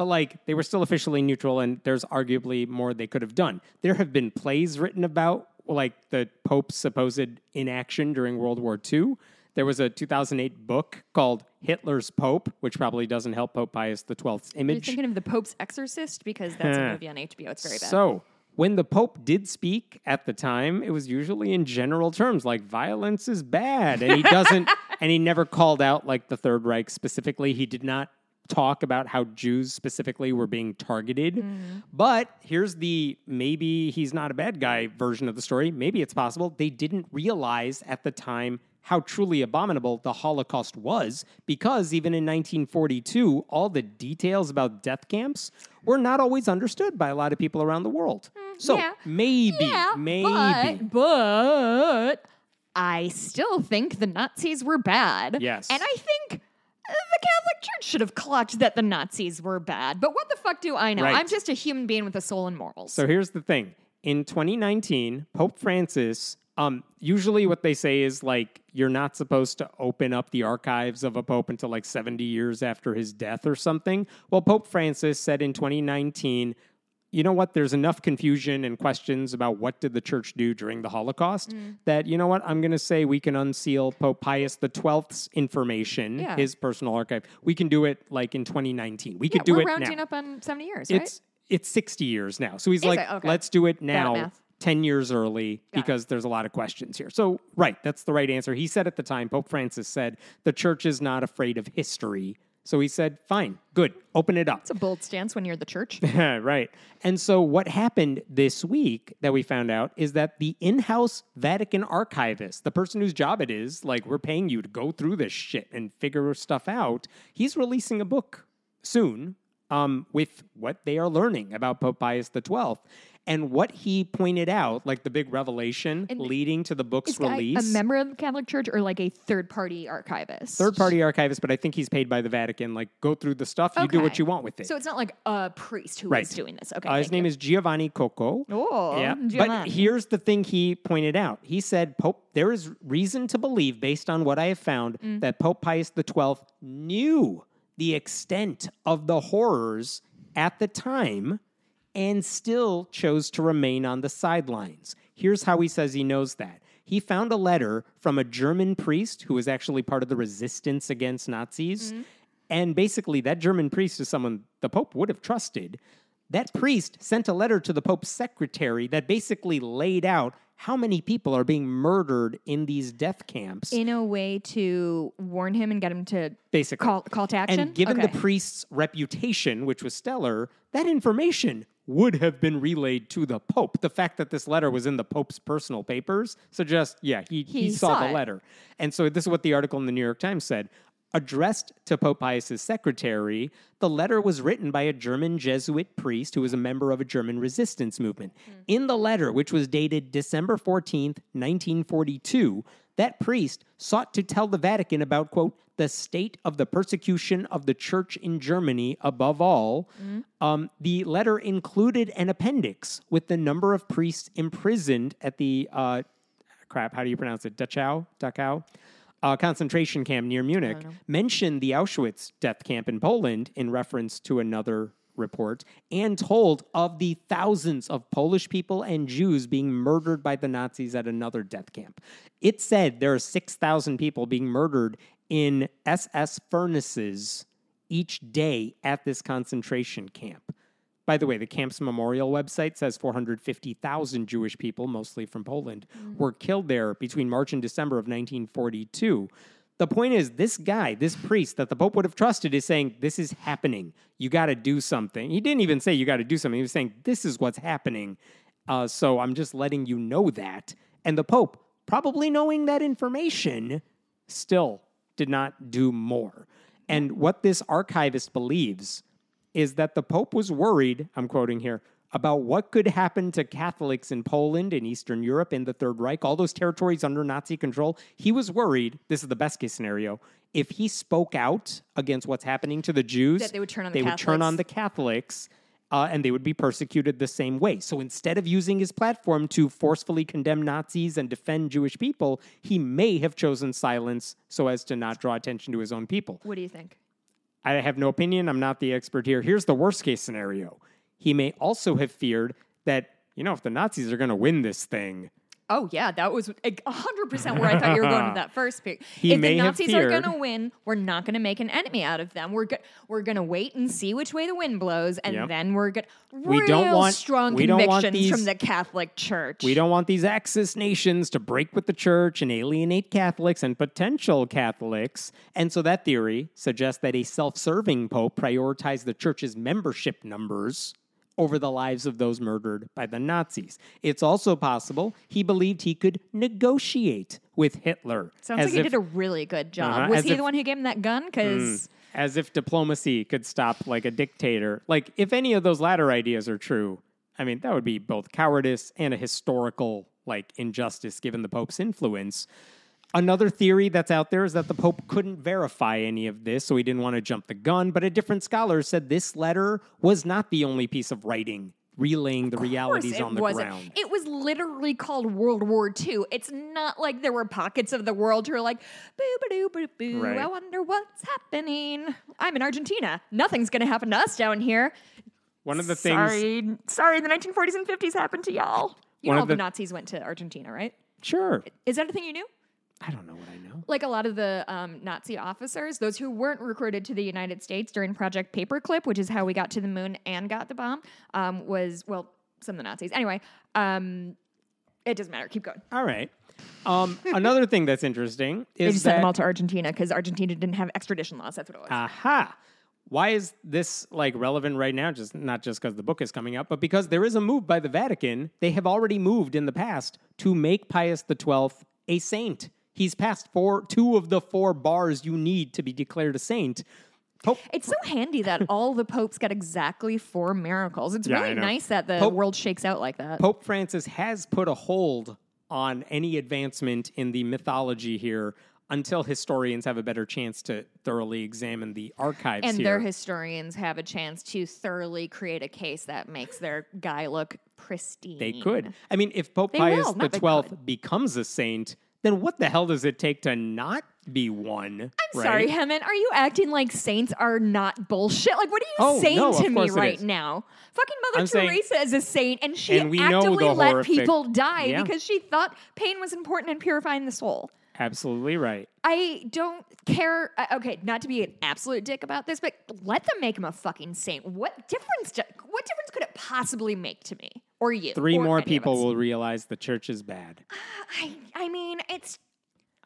But like they were still officially neutral, and there's arguably more they could have done. There have been plays written about like the Pope's supposed inaction during World War II. There was a 2008 book called Hitler's Pope, which probably doesn't help Pope Pius XII's You're image. thinking of the Pope's Exorcist because that's a movie on HBO. It's very bad. So, when the Pope did speak at the time, it was usually in general terms, like violence is bad. And he doesn't, <laughs> and he never called out like the Third Reich specifically. He did not talk about how Jews specifically were being targeted. Mm. But here's the maybe he's not a bad guy version of the story. Maybe it's possible they didn't realize at the time how truly abominable the Holocaust was because even in 1942, all the details about death camps were not always understood by a lot of people around the world. So Mm, yeah. maybe, yeah, maybe. But, but I still think the Nazis were bad. Yes. And I think the Catholic Church should have clutched that the Nazis were bad. But what the fuck do I know? Right. I'm just a human being with a soul and morals. So here's the thing. In 2019, Pope Francis, um, usually what they say is like you're not supposed to open up the archives of a pope until like 70 years after his death or something. Well, Pope Francis said in 2019, you know what? There's enough confusion and questions about what did the church do during the Holocaust mm. that you know what? I'm going to say we can unseal Pope Pius XII's information, Yeah. his personal archive. We can do it like in 2019. We yeah, could do it. we're it rounding now. up on 70 years, right? It's it's 60 years now. So he's Is like. Okay. let's do it now, 10 years early, Got it. because there's a lot of questions here. So, right, that's the right answer. He said at the time, Pope Francis said, the church is not afraid of history. So he said, fine, good, open it up. It's a bold stance when you're the church. <laughs> right. And so what happened this week that we found out is that the in-house Vatican archivist, the person whose job it is, like we're paying you to go through this shit and figure stuff out, he's releasing a book soon um, with what they are learning about Pope Pius XII. And what he pointed out, like the big revelation And leading to the book's Is release. a member of the Catholic Church or like a third party archivist? Third party archivist, but I think he's paid by the Vatican. Like, go through the stuff, you do what you want with it. So it's not like a priest who is Right. doing this. Okay. Uh, his name you. is Giovanni Coco. Oh, yeah. But here's the thing he pointed out. He said, Pope, there is reason to believe, based on what I have found, Mm. that Pope Pius XII knew the extent of the horrors at the time and still chose to remain on the sidelines. Here's how he says he knows that. He found a letter from a German priest who was actually part of the resistance against Nazis. Mm-hmm. And basically, that German priest is someone the Pope would have trusted. That priest sent a letter to the Pope's secretary that basically laid out how many people are being murdered in these death camps. in a way to warn him and get him to Basically. call call to action. And given Okay. the priest's reputation, which was stellar, that information would have been relayed to the Pope. The fact that this letter was in the Pope's personal papers suggests, yeah, he, he, He saw, saw the it. letter. And so this is what the article in the New York Times said. Addressed to Pope Pius's secretary, the letter was written by a German Jesuit priest who was a member of a German resistance movement. Hmm. In the letter, which was dated December 14th, 1942, that priest sought to tell the Vatican about, quote, the state of the persecution of the church in Germany above all. Um, the letter included an appendix with the number of priests imprisoned at the, uh, crap, how do you pronounce it? Dachau? Dachau? Uh, concentration camp near Munich, mentioned the Auschwitz death camp in Poland in reference to another report, and told of the thousands of Polish people and Jews being murdered by the Nazis at another death camp. It said there are 6,000 people being murdered in SS furnaces each day at this concentration camp. By the way, the camp's memorial website says 450,000 Jewish people, mostly from Poland, mm. were killed there between March and December of 1942. The point is, this guy, this priest that the Pope would have trusted, is saying, This is happening. You got to do something. He didn't even say you got to do something. He was saying, This is what's happening. Uh, so I'm just letting you know that. And the Pope, probably knowing that information, still did not do more. And what this archivist believes is that the Pope was worried, I'm quoting here, about what could happen to Catholics in Poland and Eastern Europe in the Third Reich, all those territories under Nazi control. He was worried, this is the best case scenario, if he spoke out against what's happening to the Jews, That they would turn on the they would turn on Catholics. the Catholics. Uh, and they would be persecuted the same way. So instead of using his platform to forcefully condemn Nazis and defend Jewish people, he may have chosen silence so as to not draw attention to his own people. What do you think? I have no opinion. I'm not the expert here. Here's the worst case scenario. He may also have feared that, you know, if the Nazis are going to win this thing, Oh yeah, that was hundred percent where I thought you were going with that <laughs> first pick. He if may the Nazis are going to win, we're not going to make an enemy out of them. We're go- we're going to wait and see which way the wind blows, and Yep. then we're going We real don't want- strong we don't want convictions from the Catholic Church. we don't want these Axis nations to break with the church and alienate Catholics and potential Catholics. And so that theory suggests that a self serving pope prioritized the church's membership numbers over the lives of those murdered by the Nazis. It's also possible he believed he could negotiate with Hitler. Sounds like he did a really good job. Uh-huh, Was he if- the one who gave him that gun? Because as if diplomacy could stop like a dictator. Like if any of those latter ideas are true, I mean that would be both cowardice and a historical like injustice given the pope's influence. Another theory that's out there is that the pope couldn't verify any of this, so he didn't want to jump the gun, but a different scholar said this letter was not the only piece of writing relaying the realities on the wasn't. ground. It was literally called World War II. It's not like there were pockets of the world who are like, boo, ba doo, boo, boo. Right. I wonder what's happening. I'm in Argentina. Nothing's going to happen to us down here. One of the things Sorry, sorry, the 1940s and 50s happened to y'all. You know of the, the- Nazis went to Argentina, right? Sure. Is that a thing you knew? I don't know what I know. Like a lot of the um, Nazi officers, those who weren't recruited to the United States during Project Paperclip, which is how we got to the moon and got the bomb, um, was, well, some of the Nazis. Anyway, um, it doesn't matter. Keep going. All right. Um, <laughs> another thing that's interesting They is just that sent them all to Argentina because Argentina didn't have extradition laws. That's what it was. Aha. Why is this like relevant right now? Just not just because the book is coming up, but because there is a move by the Vatican. They have already moved in the past to make Pius XII a saint. He's passed four, two of the four bars you need to be declared a saint. Pope it's so handy that <laughs> all the popes got exactly four miracles. It's Yeah, really nice that the Pope- world shakes out like that. Pope Francis has put a hold on any advancement in the mythology here until historians have a better chance to thoroughly examine the archives and here. their historians have a chance to thoroughly create a case that makes their guy look pristine. They could. I mean, if Pope They Pius will, the Twelfth becomes a saint, then what the hell does it take to not be one? I'm sorry, Hemant. Are you acting like saints are not bullshit? Like, what are you Oh, saying no, to me right now? Fucking Mother I'm saying- Teresa is a saint, and she And actively let horrific- people die Yeah. because she thought pain was important in purifying the soul. Absolutely right. I don't care. uh, Okay, not to be an absolute dick about this, but let them make him a fucking saint. What difference? Do, what difference could it possibly make to me or you? Three or more people will realize the church is bad. <sighs> I, I mean, it's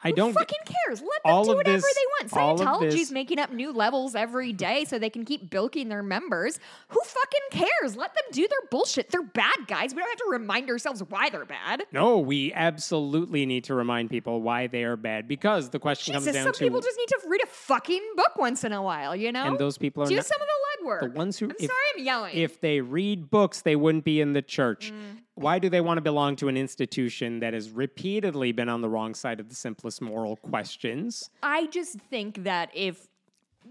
I who don't. fucking cares. Let them do whatever this- they want. Scientology's this- making up new levels every day so they can keep bilking their members. Who fucking cares? Let them do their bullshit. They're bad guys. We don't have to remind ourselves why they're bad. no, we absolutely need to remind people why they are bad because the question Jesus, comes down some to some people just need to read a fucking book once in a while, you know? and those people are do not, some of the legwork. the ones who I'm if, sorry I'm yelling. if they read books, they wouldn't be in the church. Mm. Why do they want to belong to an institution that has repeatedly been on the wrong side of the simplest moral questions? I just think that if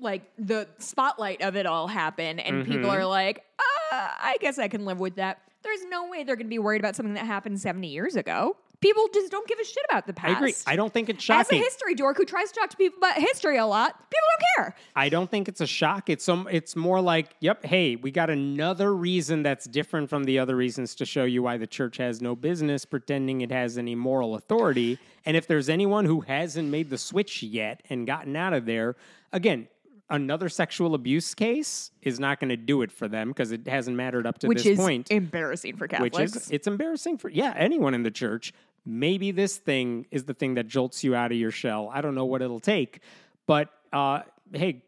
like the spotlight of it all happened and people Mm-hmm. are like, uh, I guess I can live with that. There's no way they're going to be worried about something that happened 70 years ago. People just don't give a shit about the past. I agree. I don't think it's shocking. As a history dork who tries to talk to people about history a lot, people don't care. I don't think it's a shock. It's some. It's more like, yep. Hey, we got another reason that's different from the other reasons to show you why the church has no business pretending it has any moral authority. And if there's anyone who hasn't made the switch yet and gotten out of there, again, another sexual abuse case is not going to do it for them because it hasn't mattered up to Which this is point. embarrassing for Catholics. Which is it's embarrassing for yeah anyone in the church. Maybe this thing is the thing that jolts you out of your shell. I don't know what it'll take, but uh, hey,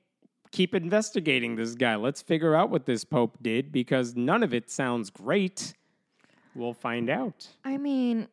keep investigating this guy. Let's figure out what this pope did because none of it sounds great. We'll find out. I mean,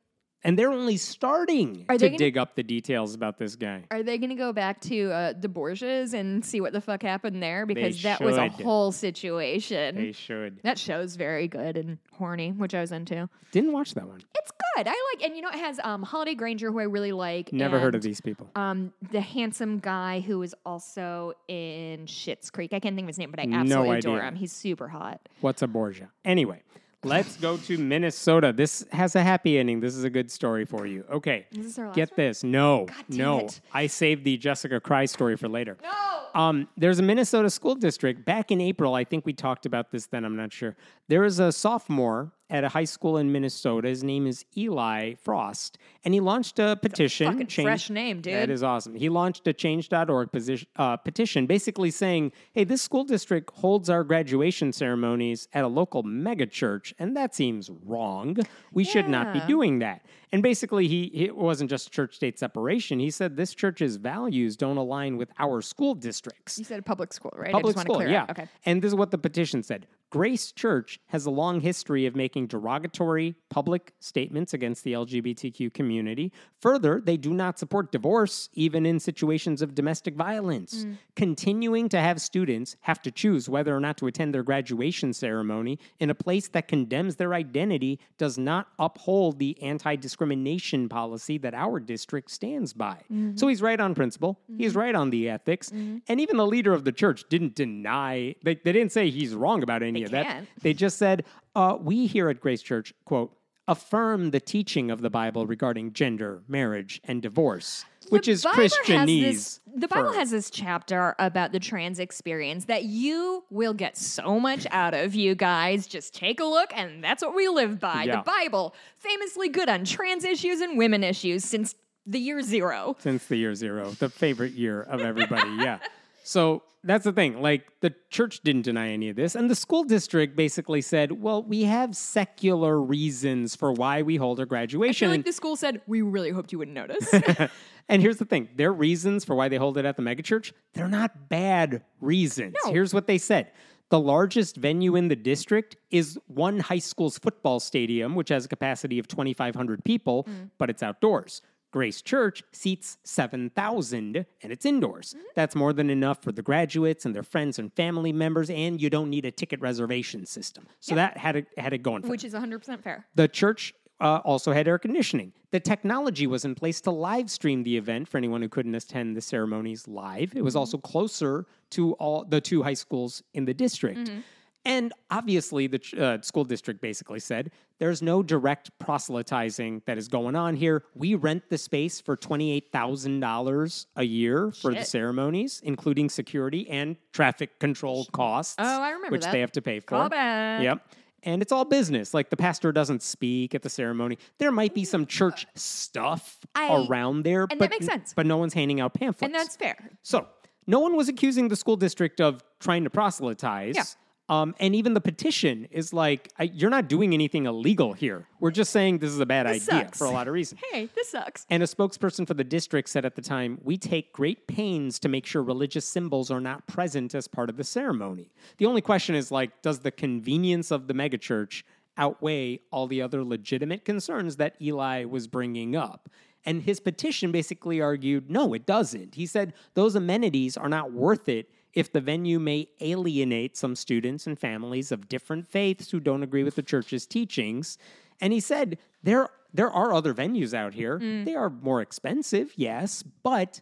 And they're only starting to gonna- dig up the details about this guy. Are they going to go back to uh, the Borgias and see what the fuck happened there? Because that was a whole situation. They should. that show's very good and horny, which I was into. Didn't watch that one. It's good. I like, and you know, it has um, Holliday Grainger, who I really like. Never heard of these people. Um, the handsome guy who is also in Schitt's Creek. I can't think of his name, but I No absolutely adore him. He's super hot. What's a Borgia? Anyway, let's go to Minnesota. This has a happy ending. This is a good story for you. Okay. Is this Get one? this. No. no. it. I saved the Jessica Cry story for later. No. Um, there's a Minnesota school district back in April. I think we talked about this then. I'm not sure. There is a sophomore at a high school in Minnesota. His name is Eli Frost, and he launched a petition. fucking fresh name, dude. That is awesome. He launched a Change.org position, uh, petition, basically saying, "Hey, this school district holds our graduation ceremonies at a local megachurch, and that seems wrong. We should not be doing that." And basically, he it wasn't just church state separation. He said this church's values don't align with our school districts. You said public school, right? I Public just want to school, clear yeah. out. Okay. And this is what the petition said. Grace Church has a long history of making derogatory public statements against the LGBTQ community. Further, they do not support divorce, even in situations of domestic violence. Mm. Continuing to have students have to choose whether or not to attend their graduation ceremony in a place that condemns their identity does not uphold the anti discrimination policy that our district stands by. Mm-hmm. So he's right on principle, he's right on the ethics, and even the leader of the church didn't deny, they, they didn't say he's wrong about any of that. can't. They just said, uh, we here at Grace Church, quote, affirm the teaching of the Bible regarding gender, marriage, and divorce, which is Bible Christianese. this- the Bible for- has this chapter about the trans experience that you will get so much out of, you guys. Just take a look, and that's what we live by. Yeah. The Bible, famously good on trans issues and women issues since the year zero. since the year zero, the favorite year of everybody. yeah. <laughs> So that's the thing. Like the church didn't deny any of this, and the school district basically said, "Well, we have secular reasons for why we hold our graduation." I feel like the school said, we really hoped you wouldn't notice. <laughs> and here's the thing: their reasons for why they hold it at the megachurch, they're not bad reasons. No. Here's what they said. The largest venue in the district is one high school's football stadium, which has a capacity of 2,500 people, mm. but it's outdoors. Grace Church seats 7,000 and it's indoors. Mm-hmm. That's more than enough for the graduates and their friends and family members, and you don't need a ticket reservation system. So that had it, had it going for which is 100% fair. the church uh, also had air conditioning. The technology was in place to live stream the event for anyone who couldn't attend the ceremonies live. It was mm-hmm. also closer to all the two high schools in the district. Mm-hmm. And obviously, the uh, school district basically said there's no direct proselytizing that is going on here. We rent the space for $28,000 a year for the ceremonies, including security and traffic control costs. Oh, I remember Which that. they have to pay for. Call back. Yep. And it's all business. Like the pastor doesn't speak at the ceremony. There might be some church stuff I- around there, and but that makes sense. But no one's handing out pamphlets. And that's fair. so no one was accusing the school district of trying to proselytize. Yeah. Um, and even the petition is like, I, you're not doing anything illegal here. We're just saying this is a bad This idea sucks. for a lot of reasons. <laughs> Hey, this sucks. And a spokesperson for the district said at the time, We take great pains to make sure religious symbols are not present as part of the ceremony. The only question is like, does the convenience of the megachurch outweigh all the other legitimate concerns that Eli was bringing up? And his petition basically argued, no, it doesn't. He said those amenities are not worth it if the venue may alienate some students and families of different faiths who don't agree with the church's teachings. And he said there there are other venues out here. Mm. They are more expensive, yes, but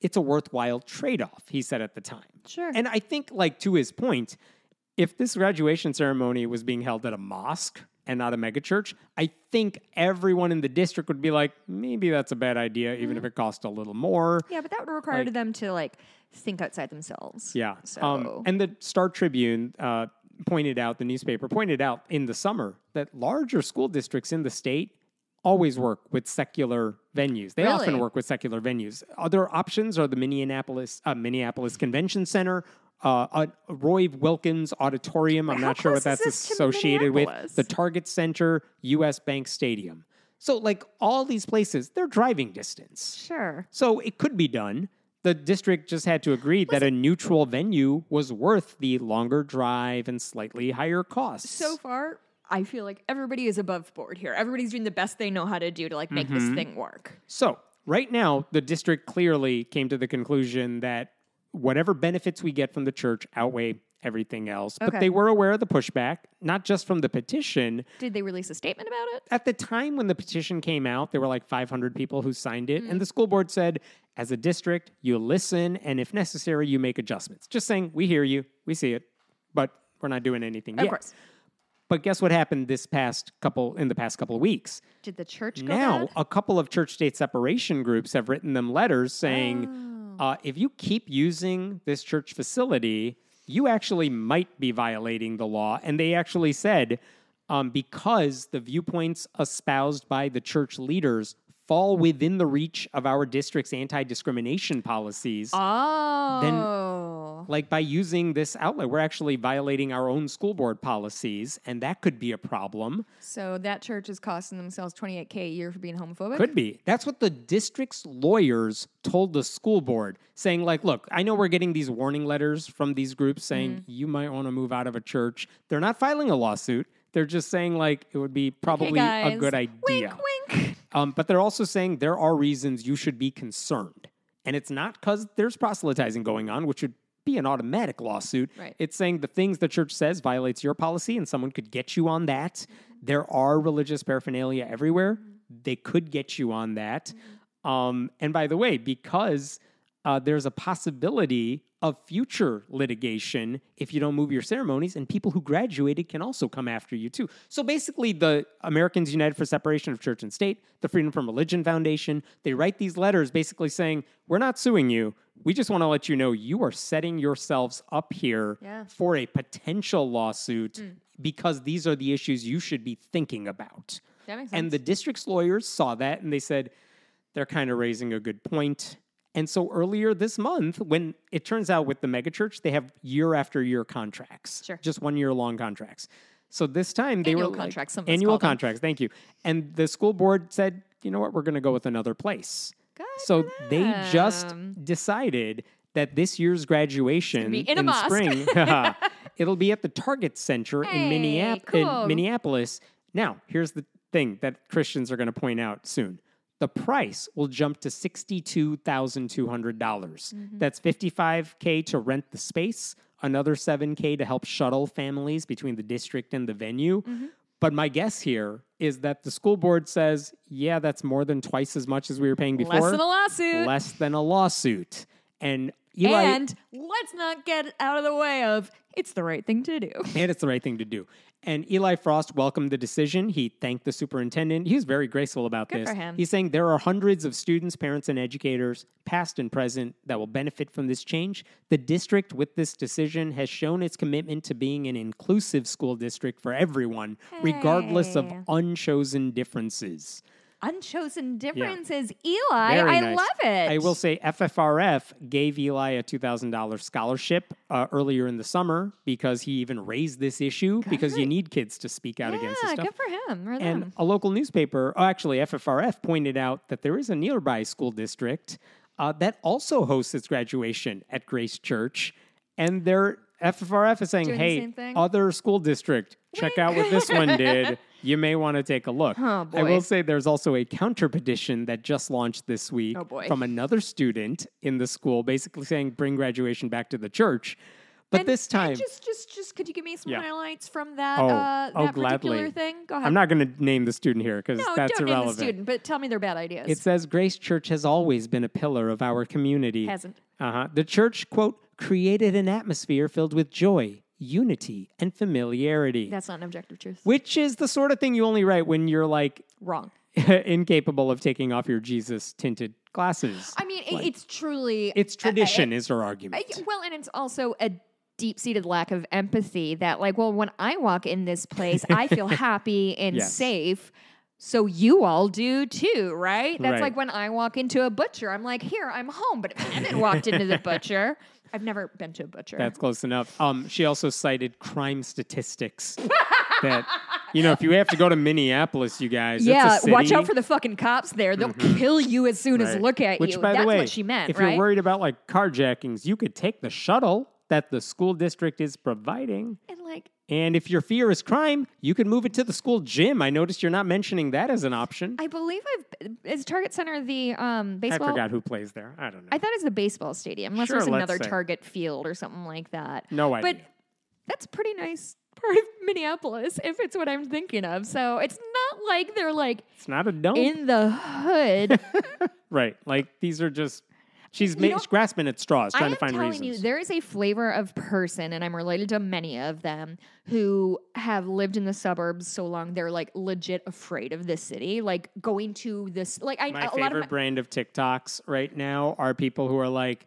it's a worthwhile trade-off, he said at the time. Sure. And I think like to his point, if this graduation ceremony was being held at a mosque and not a megachurch, I think everyone in the district would be like, maybe that's a bad idea, even if it cost a little more. Yeah, but that would require Like- them to like think outside themselves. Yeah. So Um, and the Star Tribune uh, pointed out, the newspaper pointed out in the summer that larger school districts in the state always work with secular venues. They often work with secular venues. Other options are the Minneapolis uh, Minneapolis Convention Center. Uh, Roy Wilkins Auditorium. I'm how not sure what that's associated with. The Target Center, U.S. Bank Stadium. So, like all these places, they're driving distance. sure. So it could be done. The district just had to agree that a neutral venue was worth the longer drive and slightly higher costs. So far, I feel like everybody is above board here. Everybody's doing the best they know how to do to like make Mm-hmm. this thing work. So, right now, the district clearly came to the conclusion that whatever benefits we get from the church outweigh everything else. But they were aware of the pushback, not just from the petition. Did they release a statement about it? At the time when the petition came out, there were like 500 people who signed it. Mm. And the school board said, as a district, you listen, and if necessary, you make adjustments. Just saying, we hear you, we see it, but we're not doing anything yet. Of yet. course. But guess what happened this past couple in the past couple of weeks? Did the church go now bad? a couple of church state separation groups have written them letters saying Oh. Uh, if you keep using this church facility you actually might be violating the law and they actually said um, because the viewpoints espoused by the church leaders fall within the reach of our district's anti-discrimination policies Oh. Like by using this outlet we're actually violating our own school board policies and that could be a problem so that church is costing themselves 28K a year for being homophobic? Could be. That's what the district's lawyers told the school board, saying, like, look, I know we're getting these warning letters from these groups saying Mm-hmm. you might want to move out of a church. They're not filing a lawsuit. They're just saying, like, it would be probably a good idea. Wink, wink. Um, but they're also saying there are reasons you should be concerned. And it's not because there's proselytizing going on, which would be an automatic lawsuit. Right. It's saying the things the church says violates your policy and someone could get you on that. There are religious paraphernalia everywhere. They could get you on that. Um, and by the way, because uh, there's a possibility of future litigation if you don't move your ceremonies, and people who graduated can also come after you too. So basically, the Americans United for Separation of Church and State, the Freedom from Religion Foundation, they write these letters basically saying, We're not suing you. We just want to let you know you are setting yourselves up here Yeah. for a potential lawsuit hmm. because these are the issues you should be thinking about. That makes And the district's lawyers saw that and they said, they're kind of raising a good point. And so earlier this month, when it turns out with the megachurch, they have year after year contracts, Sure. just one year long contracts. So this time they Annual were like- contracts, some annual call them. contracts. Thank you. And the school board said, you know what, we're going to go with another place. Good so they just decided that this year's graduation be in a in mosque. spring, <laughs> <laughs> it'll be at the Target Center in, Hey, Minneap- cool. in Minneapolis. Now, here's the thing that Christians are going to point out soon. The price will jump to 62,200. dollars Mm-hmm. That's 55K to rent the space, another 7K to help shuttle families between the district and the venue. But my guess here is that the school board says, yeah, that's more than twice as much as we were paying before. Less than a lawsuit. Less than a lawsuit. And Eli, and let's not get out of the way of it's the right thing to do. <laughs> and it's the right thing to do. And Eli Frost welcomed the decision. He thanked the superintendent. He was very graceful about Good this. for him. He's saying there are hundreds of students, parents, and educators, past and present, that will benefit from this change. The district, with this decision, has shown its commitment to being an inclusive school district for everyone, regardless of unchosen differences. Unchosen differences, Eli. Very I nice. love it. I will say FFRF gave Eli a $2,000 scholarship uh, earlier in the summer because he even raised this issue because you need kids to speak out against this stuff. good for him. And them. a local newspaper, oh, actually, FFRF pointed out that there is a nearby school district uh, that also hosts its graduation at Grace Church. And their FFRF is saying, Doing hey, other school district, check out what this one did. <laughs> You may want to take a look. Oh, I will say there's also a counter petition that just launched this week Oh, from another student in the school, basically saying, bring graduation back to the church. But And- this time, just, just, just, could you give me some Yeah. highlights from that, Oh, uh, oh, that gladly. thing? Go ahead. I'm not going to name the student here because no, that's don't irrelevant. name the student, but tell me their bad ideas. It says Grace Church has always been a pillar of our community. Hasn't. Uh-huh. The church, quote, created an atmosphere filled with joy, unity, and familiarity. That's not an objective truth. which is the sort of thing you only write when you're like Wrong. <laughs> incapable of taking off your Jesus tinted glasses. I mean, Like, it's truly it's tradition, I- is her argument. well, and it's also a deep seated lack of empathy that, like, well, when I walk in this place, I feel <laughs> happy and Yes. safe. So you all do too, right? That's Right. like when I walk into a butcher, I'm like, here, I'm home. But if Emmett walked into the <laughs> butcher, I've never been to a butcher. That's close enough. Um, she also cited crime statistics that, you know, if you have to go to Minneapolis, you guys, yeah, it's a watch out for the fucking cops there. They'll kill you as soon as look at Which, you. by That's the way, what she meant, if right? you're worried about like carjackings, you could take the shuttle that the school district is providing. and like, And if your fear is crime, you can move it to the school gym. I noticed you're not mentioning that as an option. I believe I've is Target Center the um baseball. I forgot who plays there. I don't know. I thought it's the baseball stadium, unless Sure, there's another say. Target field or something like that. no idea. But that's a pretty nice part of Minneapolis, if it's what I'm thinking of. So it's not like they're like it's not a dump. in the hood. <laughs> right. Like these are just she's ma- know, grasping at straws trying to find telling reasons. you, there is a flavor of person, and I'm related to many of them who have lived in the suburbs so long they're like legit afraid of this city. Like going to this, like I my a lot of favorite my, brand of TikToks right now are people who are like,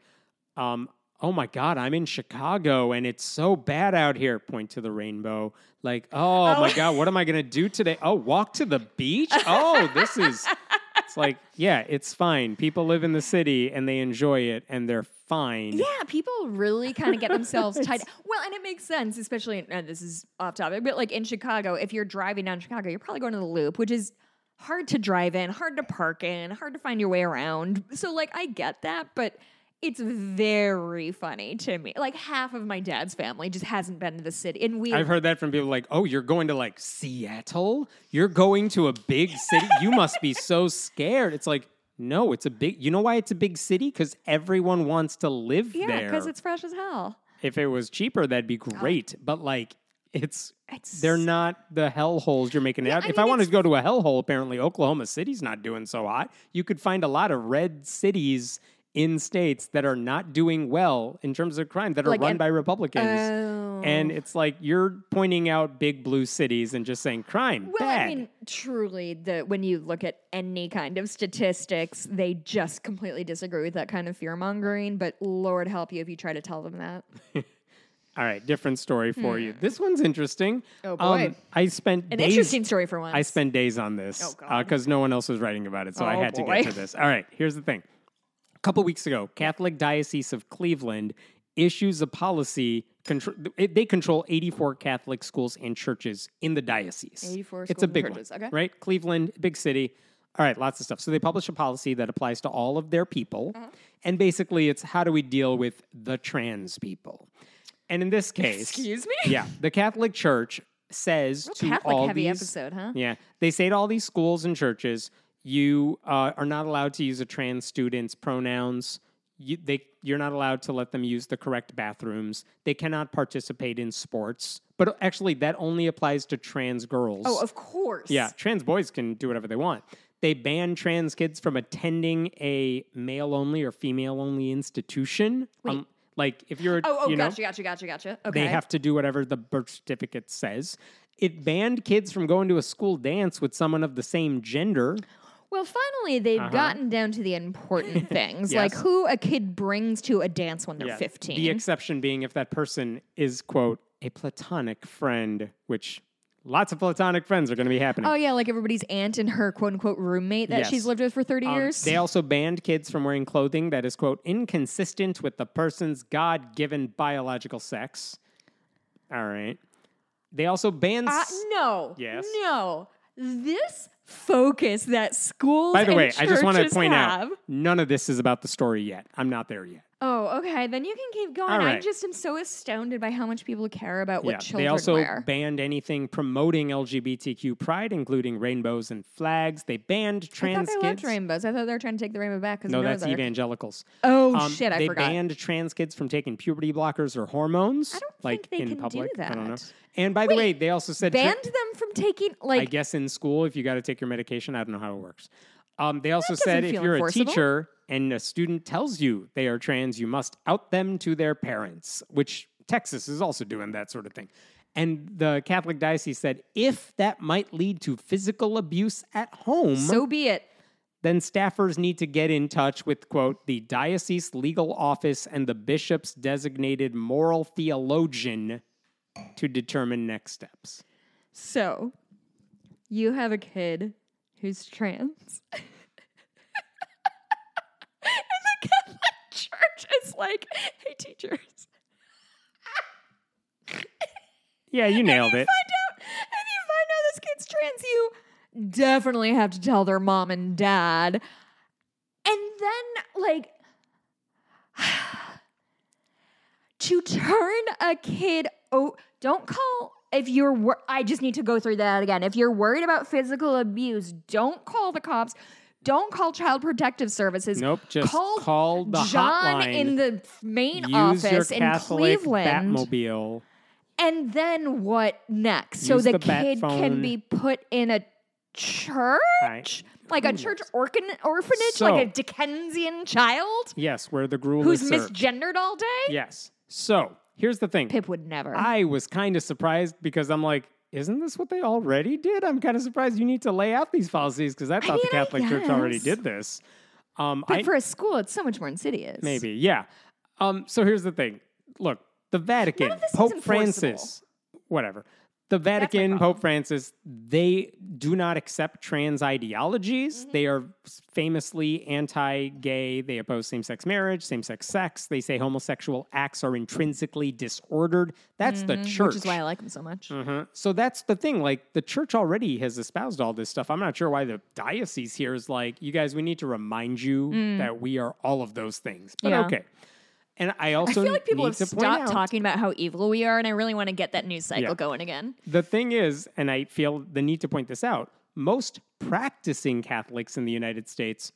um, oh my God, I'm in Chicago and it's so bad out here. Point to the rainbow. Like, oh, my God, what am I going to do today? Oh, walk to the beach? Oh, this is. <laughs> It's like, yeah, it's fine. People live in the city and they enjoy it and they're fine. Yeah, people really kind of get themselves <laughs> tied. Well, and it makes sense, especially, and this is off topic, but like in Chicago, if you're driving down Chicago, you're probably going to the loop, which is hard to drive in, hard to park in, hard to find your way around. So, like, I get that, but it's very funny to me. Like, half of my dad's family just hasn't been to the city. And we I've heard that from people like, oh, you're going to like Seattle? You're going to a big city? You must be so scared. It's like, no, it's a big, you know why it's a big city? Because everyone wants to live yeah, there. Yeah, because it's fresh as hell. if it was cheaper, that'd be great. But like, it's, It's they're not the hellholes you're making it Yeah, out. I if mean, I wanted to go to a hellhole, apparently Oklahoma City's not doing so hot. You could find a lot of red cities in states that are not doing well in terms of crime that are Like run an- by Republicans. Oh. And it's like you're pointing out big blue cities and just saying crime Well, bad. I mean, truly, the when you look at any kind of statistics, they just completely disagree with that kind of fear mongering. But Lord help you if you try to tell them that. <laughs> All right, different story for you. This one's interesting. Hmm. Oh, boy. Um, I spent An days, interesting story for once. I spent days on this Oh, God. because no one else was writing about it, so I Oh, had to get to this. All right, here's the thing. A couple weeks ago, Catholic Diocese of Cleveland issues a policy. They control 84 Catholic schools and churches in the diocese. 84 It's schools a and big churches, one, okay. right? Cleveland, big city. All right, lots of stuff. So they publish a policy that applies to all of their people, Uh-huh. and basically, it's how do we deal with the trans people? And in this case, Excuse me? yeah, the Catholic Church says Real to Catholic all heavy these, episode, huh? Yeah, they say to all these schools and churches, you uh, are not allowed to use a trans student's pronouns. You, they, you're not allowed to let them use the correct bathrooms. They cannot participate in sports. But actually, that only applies to trans girls. Oh, of course. Yeah, trans boys can do whatever they want. They ban trans kids from attending a male only or female only institution. Um, like if you're, Oh, oh, you know, gotcha, gotcha, gotcha, gotcha. Okay. they have to do whatever the birth certificate says. It banned kids from going to a school dance with someone of the same gender. Well, finally, they've gotten down to the important <laughs> things, like Uh-huh. Yes. who a kid brings to a dance when they're Yeah, 15. The exception being if that person is, quote, a platonic friend, which lots of platonic friends are going to be happening. oh, yeah, like everybody's aunt and her quote unquote roommate that Yes. she's lived with for 30 Um, years. They also banned kids from wearing clothing that is, quote, inconsistent with the person's God given biological sex. All right. They also banned. Uh, s- no. Yes. No. This focus that schools By the way, I just want to point have, out none of this is about the story yet. I'm not there yet. Oh, okay. Then you can keep going. All I right. just am so astounded by how much people care about what yeah, children they also wear. banned anything promoting LGBTQ pride, including rainbows and flags. They banned trans I thought they kids. loved rainbows. I thought they were trying to take the rainbow back no, that's evangelicals. Oh Um, shit! I they forgot. banned trans kids from taking puberty blockers or hormones. I don't like think they in can do public. I don't know. And by the way, they also said Banned them from taking like. I guess in school, if you got to take your medication, I don't know how it works. Um, they also said if you're enforceable. a teacher and a student tells you they are trans, you must out them to their parents, which Texas is also doing that sort of thing. And the Catholic diocese said if that might lead to physical abuse at home, so be it. then staffers need to get in touch with, quote, the diocese legal office and the bishop's designated moral theologian to determine next steps. So you have a kid who's trans. <laughs> Is like, hey teachers. Yeah, you nailed you it. Find out, if you find out this kid's trans, you definitely have to tell their mom and dad. And then, like, <sighs> to turn a kid, oh, don't call if you're, wor- I just need to go through that again. If you're worried about physical abuse, don't call the cops. Don't call Child Protective Services. Nope, just call, call the John hotline. in the main Use your office in Catholic Cleveland. Batmobile. And then what next? so Use the, the bat kid can be put in a church, Right. like a church orphan- orphanage, So- like a Dickensian child Yes, where the gruel who's is served. misgendered all day. Yes. So here's the thing. Pip would never. I was kind of surprised because I'm like, isn't this what they already did? I'm kind of surprised you need to lay out these policies because I thought mean, the Catholic Church already did this. Um, but I, for a school, it's so much more insidious. maybe, yeah. Um, so here's the thing. Look, the Vatican, Pope. Francis, whatever. The Vatican. Pope Francis, they do not accept trans ideologies. Mm-hmm. They are famously anti gay. They oppose same sex marriage, same sex sex. They say homosexual acts are intrinsically disordered. That's the church. Mm-hmm. Which is why I like him so much. Mhm. So that's the thing. Like the church already has espoused all this stuff. I'm not sure why the diocese here is like, you guys, we need to remind you that we are all of those things. But Mm. Yeah. okay. And I I also feel like people have stopped out, talking about how evil we are, and I really want to get that news cycle Yeah. going again. The thing is, and I feel the need to point this out, most practicing Catholics in the United States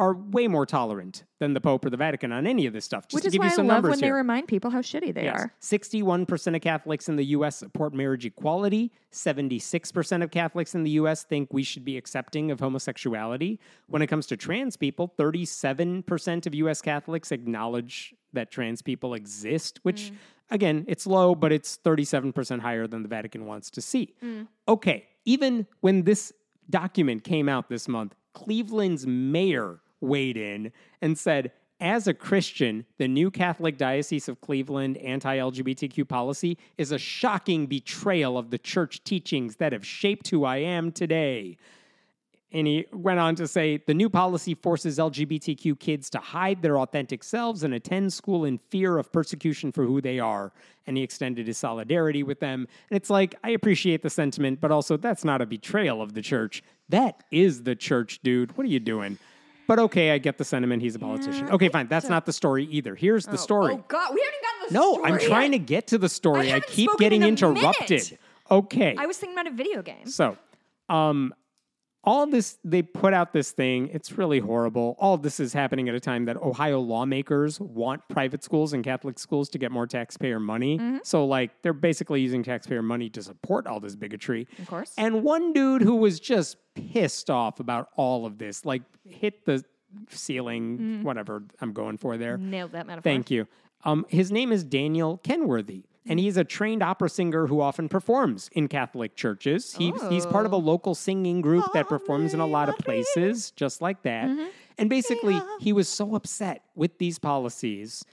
are way more tolerant than the Pope or the Vatican on any of this stuff. Just Which to is give why you I some love numbers when they remind people how shitty they Yes. are. 61% of Catholics in the U.S. support marriage equality. 76% of Catholics in the U.S. think we should be accepting of homosexuality. When it comes to trans people, 37% of U.S. Catholics acknowledge that trans people exist, which, mm. again, it's low, but it's 37% higher than the Vatican wants to see. Mm. Okay, even when this document came out this month, Cleveland's mayor weighed in and said, as a Christian, the new Catholic Diocese of Cleveland anti LGBTQ policy is a shocking betrayal of the church teachings that have shaped who I am today. And he went on to say the new policy forces LGBTQ kids to hide their authentic selves and attend school in fear of persecution for who they are. And he extended his solidarity with them. And it's like, I appreciate the sentiment, but also that's not a betrayal of the church. That is the church, dude. What are you doing? But okay, I get the sentiment. He's a politician. Okay, fine. That's not the story either. Here's the story. Oh God, we haven't gotten the no, story No, I'm trying yet. to get to the story. I, haven't keep getting in interrupted. minute. Okay. I was thinking about a video game. So, um, all this they put out this thing. It's really horrible. All this is happening at a time that Ohio lawmakers want private schools and Catholic schools to get more taxpayer money. Mm-hmm. So, like, they're basically using taxpayer money to support all this bigotry. Of course. And one dude who was just pissed off about all of this, like, hit the ceiling, Mm-hmm. whatever I'm going for there. Nailed that metaphor. Thank you. Um, his name is Daniel Kenworthy, and he's a trained opera singer who often performs in Catholic churches. He, He's part of a local singing group that performs in a lot of places, just like that. And basically, he was so upset with these policies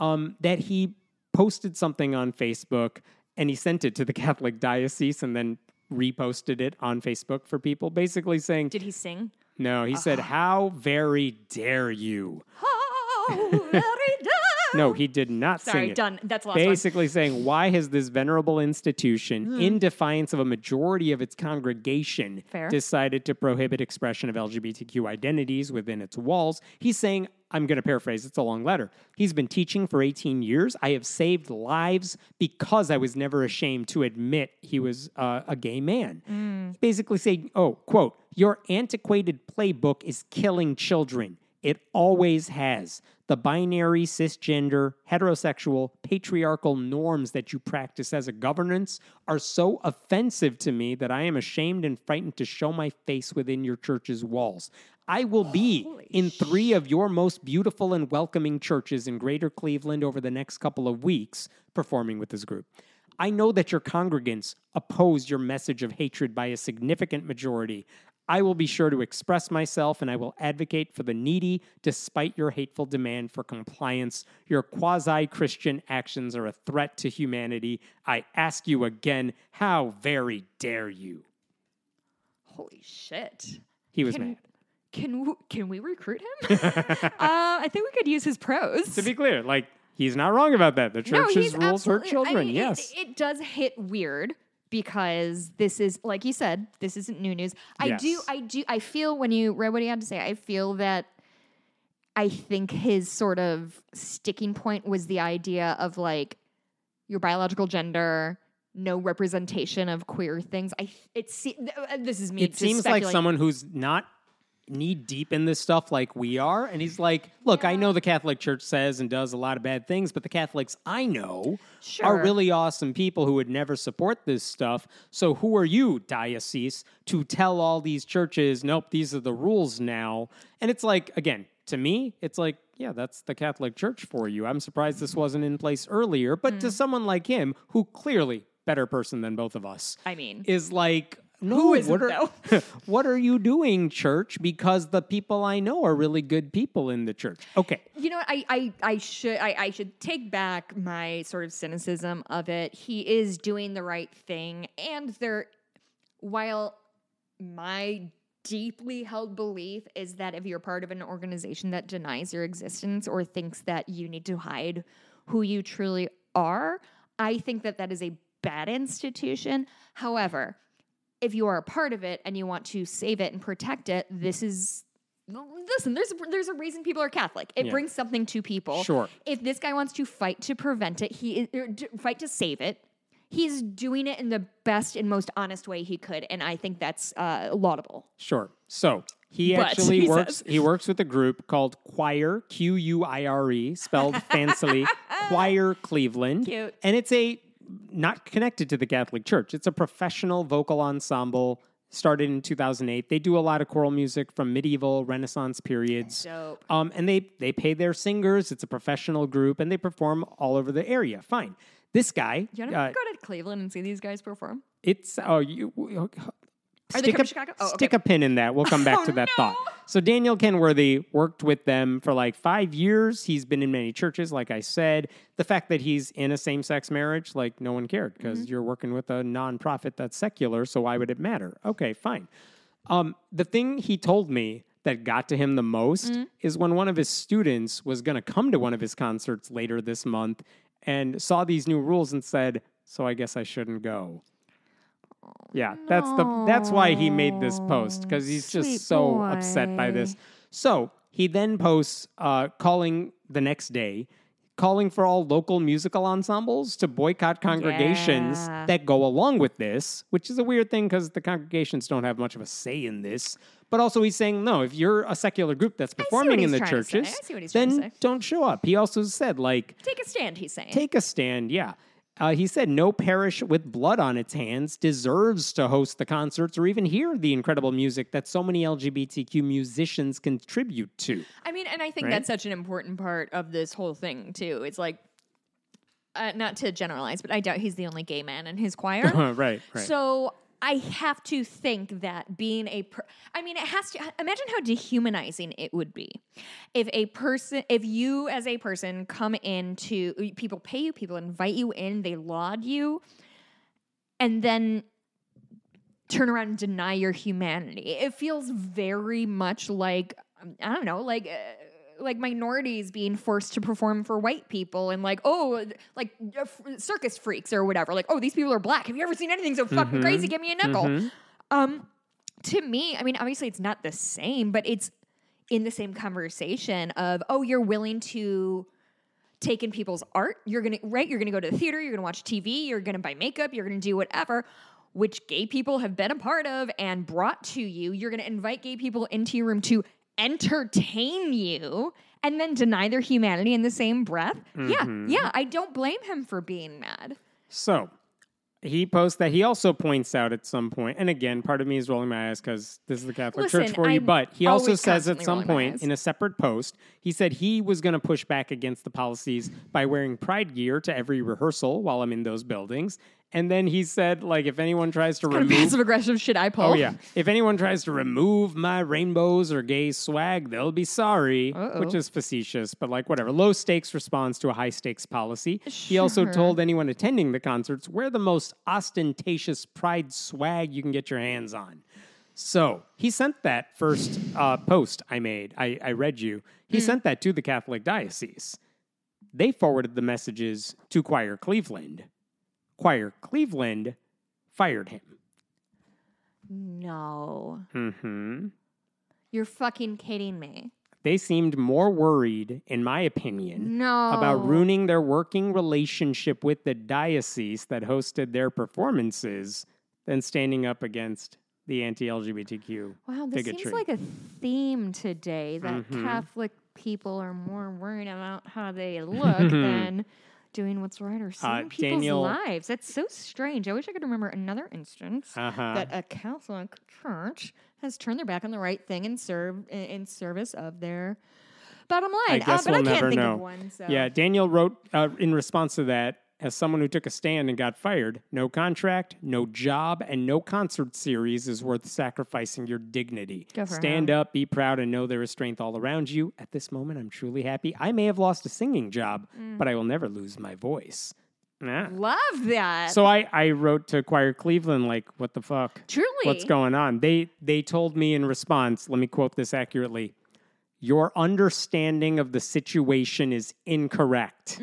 um, that he posted something on Facebook and he sent it to the <laughs> Catholic diocese and then reposted it on Facebook for people, basically saying, Did he sing? No, he said, How very dare you? How very done. <laughs> No, he did not Sorry, sing it. done. That's the last one. Basically saying, why has this venerable institution, Hmm. in defiance of a majority of its congregation, Fair. decided to prohibit expression of LGBTQ identities within its walls? He's saying, I'm going to paraphrase, it's a long letter. He's been teaching for 18 years. I have saved lives because I was never ashamed to admit he was uh, a gay man. Hmm. Basically saying, oh, quote, your antiquated playbook is killing children. It always has. The binary, cisgender, heterosexual, patriarchal norms that you practice as a governance are so offensive to me that I am ashamed and frightened to show my face within your church's walls. I will be in three of your most beautiful and welcoming churches in Greater Cleveland over the next couple of weeks, performing with this group. I know that your congregants oppose your message of hatred by a significant majority. I will be sure to express myself and I will advocate for the needy despite your hateful demand for compliance. Your quasi Christian actions are a threat to humanity. I ask you again, how very dare you? Holy shit. He was Can- mad. Can w- can we recruit him? <laughs> uh, I think we could use his pros. To be clear, like, he's not wrong about that. The no, church's he's rules hurt absolutely- I children. mean, it- yes. it, does hit weird because this is like you said, this isn't new news. I do, I do, I feel when you read what he had to say, I feel that I think his sort of sticking point was the idea of like your biological gender no representation of queer things. I it's uh, this is me. it seems like someone who's not knee deep in this stuff like we are and he's like look i know the catholic church says and does a lot of bad things but the catholics i know are really awesome people who would never support this stuff. So who are you diocese to tell all these churches nope these are the rules now? And it's like again to me it's like yeah that's the catholic church for you. I'm surprised this wasn't in place earlier but Mm. to someone like him who clearly better person than both of us I mean, is like no Who isn't, what are, <laughs> what are you doing church because the people i know are really good people in the church okay You know what? I, I, I should I, I should take back my sort of cynicism of it. He is doing the right thing, and there, while my deeply held belief is that if you're part of an organization that denies your existence or thinks that you need to hide who you truly are, I think that that is a bad institution. However, if you are a part of it and you want to save it and protect it, this is listen. There's a, there's a reason people are Catholic. It Yeah. brings something to people. Sure. If this guy wants to fight to prevent it, he or fight to save it. He's doing it in the best and most honest way he could, and I think that's uh, laudable. sure so he But, actually <laughs> he works says. he works with a group called Quire Q U I R E, spelled <laughs> fancily Quire Cleveland Cute. and it's a not connected to the catholic church it's a professional vocal ensemble started in 2008 they do a lot of choral music from medieval renaissance periods Dope. Um, and they they pay their singers. It's a professional group, and they perform all over the area. Fine. This guy, You want uh, go to Cleveland and see these guys perform? it's oh you. Are stick a? Oh, stick okay. a pin in that. We'll come back <laughs> Oh, to that no. thought. So Daniel Kenworthy worked with them for like five years. He's been in many churches, like I said. The fact that he's in a same-sex marriage, like no one cared because Mm-hmm. you're working with a nonprofit that's secular. So why would it matter? Okay, fine. Um, the thing he told me that got to him the most Mm. is when one of his students was going to come to one of his concerts later this month and saw these new rules and said, "So I guess I shouldn't go." Yeah, that's the that's why he made this post because he's just Sweet so upset by this. So he then posts uh, calling the next day, calling for all local musical ensembles to boycott congregations Yeah. that go along with this, which is a weird thing because the congregations don't have much of a say in this. But also, he's saying no. If you're a secular group that's performing in the trying to say. churches, I see what he's trying to then don't show up. He also said like Take a stand, he's saying. take a stand. Yeah. Uh, he said no parish with blood on its hands deserves to host the concerts or even hear the incredible music that so many LGBTQ musicians contribute to. I mean, and I think Right? that's such an important part of this whole thing too. It's like, uh, not to generalize, but I doubt he's the only gay man in his choir. <laughs> right, right. So I have to think that being a, per- I mean, it has to. Imagine how dehumanizing it would be if a person, if you as a person come into people pay you, people invite you in, they laud you, and then turn around and deny your humanity. It feels very much like I don't know, like. Uh, like minorities being forced to perform for white people and like oh like uh, f- circus freaks or whatever. Like oh these people are black. Have you ever seen anything so fucking crazy? Give me a nickel. Um to me i mean obviously it's not the same but it's in the same conversation of oh you're willing to take in people's art. You're gonna right? You're gonna go to the theater you're gonna watch tv you're gonna buy makeup you're gonna do whatever which gay people have been a part of and brought to you. You're gonna invite gay people into your room to entertain you and then deny their humanity in the same breath yeah mm-hmm. yeah i don't blame him for being mad So he posts that he also points out at some point, and again, part of me is rolling my eyes because this is the Catholic Church for you. I'm But he also says at some point in a separate post, he said he was going to push back against the policies by wearing pride gear to every rehearsal while I'm in those buildings. And then he said, like, if anyone tries to remove passive aggressive shit i pull Oh yeah. If anyone tries to remove my rainbows or gay swag, they'll be sorry, Uh-oh. which is facetious, but like whatever. Low stakes response to a high stakes policy. He also told anyone attending the concerts, wear the most ostentatious pride swag you can get your hands on. So he sent that first uh, post I made. I, I read you. He sent that to the Catholic Diocese. They forwarded the messages to Quire Cleveland. Quire Cleveland fired him. no Mm-hmm. you're fucking kidding me they seemed more worried, in my opinion, No. about ruining their working relationship with the diocese that hosted their performances than standing up against the anti LGBTQ Wow, this bigotry. seems like a theme today that Mhm. Catholic people are more worried about how they look <laughs> than doing what's right or saving people's Uh, Daniel- lives. That's so strange. I wish I could remember another instance Uh-huh. that a Catholic church has turned their back on the right thing and serve in- in service of their bottom line. I guess uh, but we'll I can't never think know. of one. So. Yeah, Daniel wrote uh, in response to that, as someone who took a stand and got fired, no contract, no job, and no concert series is worth sacrificing your dignity. Stand him. up, be proud, and know there is strength all around you. At this moment, I'm truly happy. I may have lost a singing job, Mm. but I will never lose my voice. Nah. Love that. So I, I wrote to Quire Cleveland, like, what the fuck? Truly. What's going on? They they told me in response, let me quote this accurately. Your understanding of the situation is incorrect.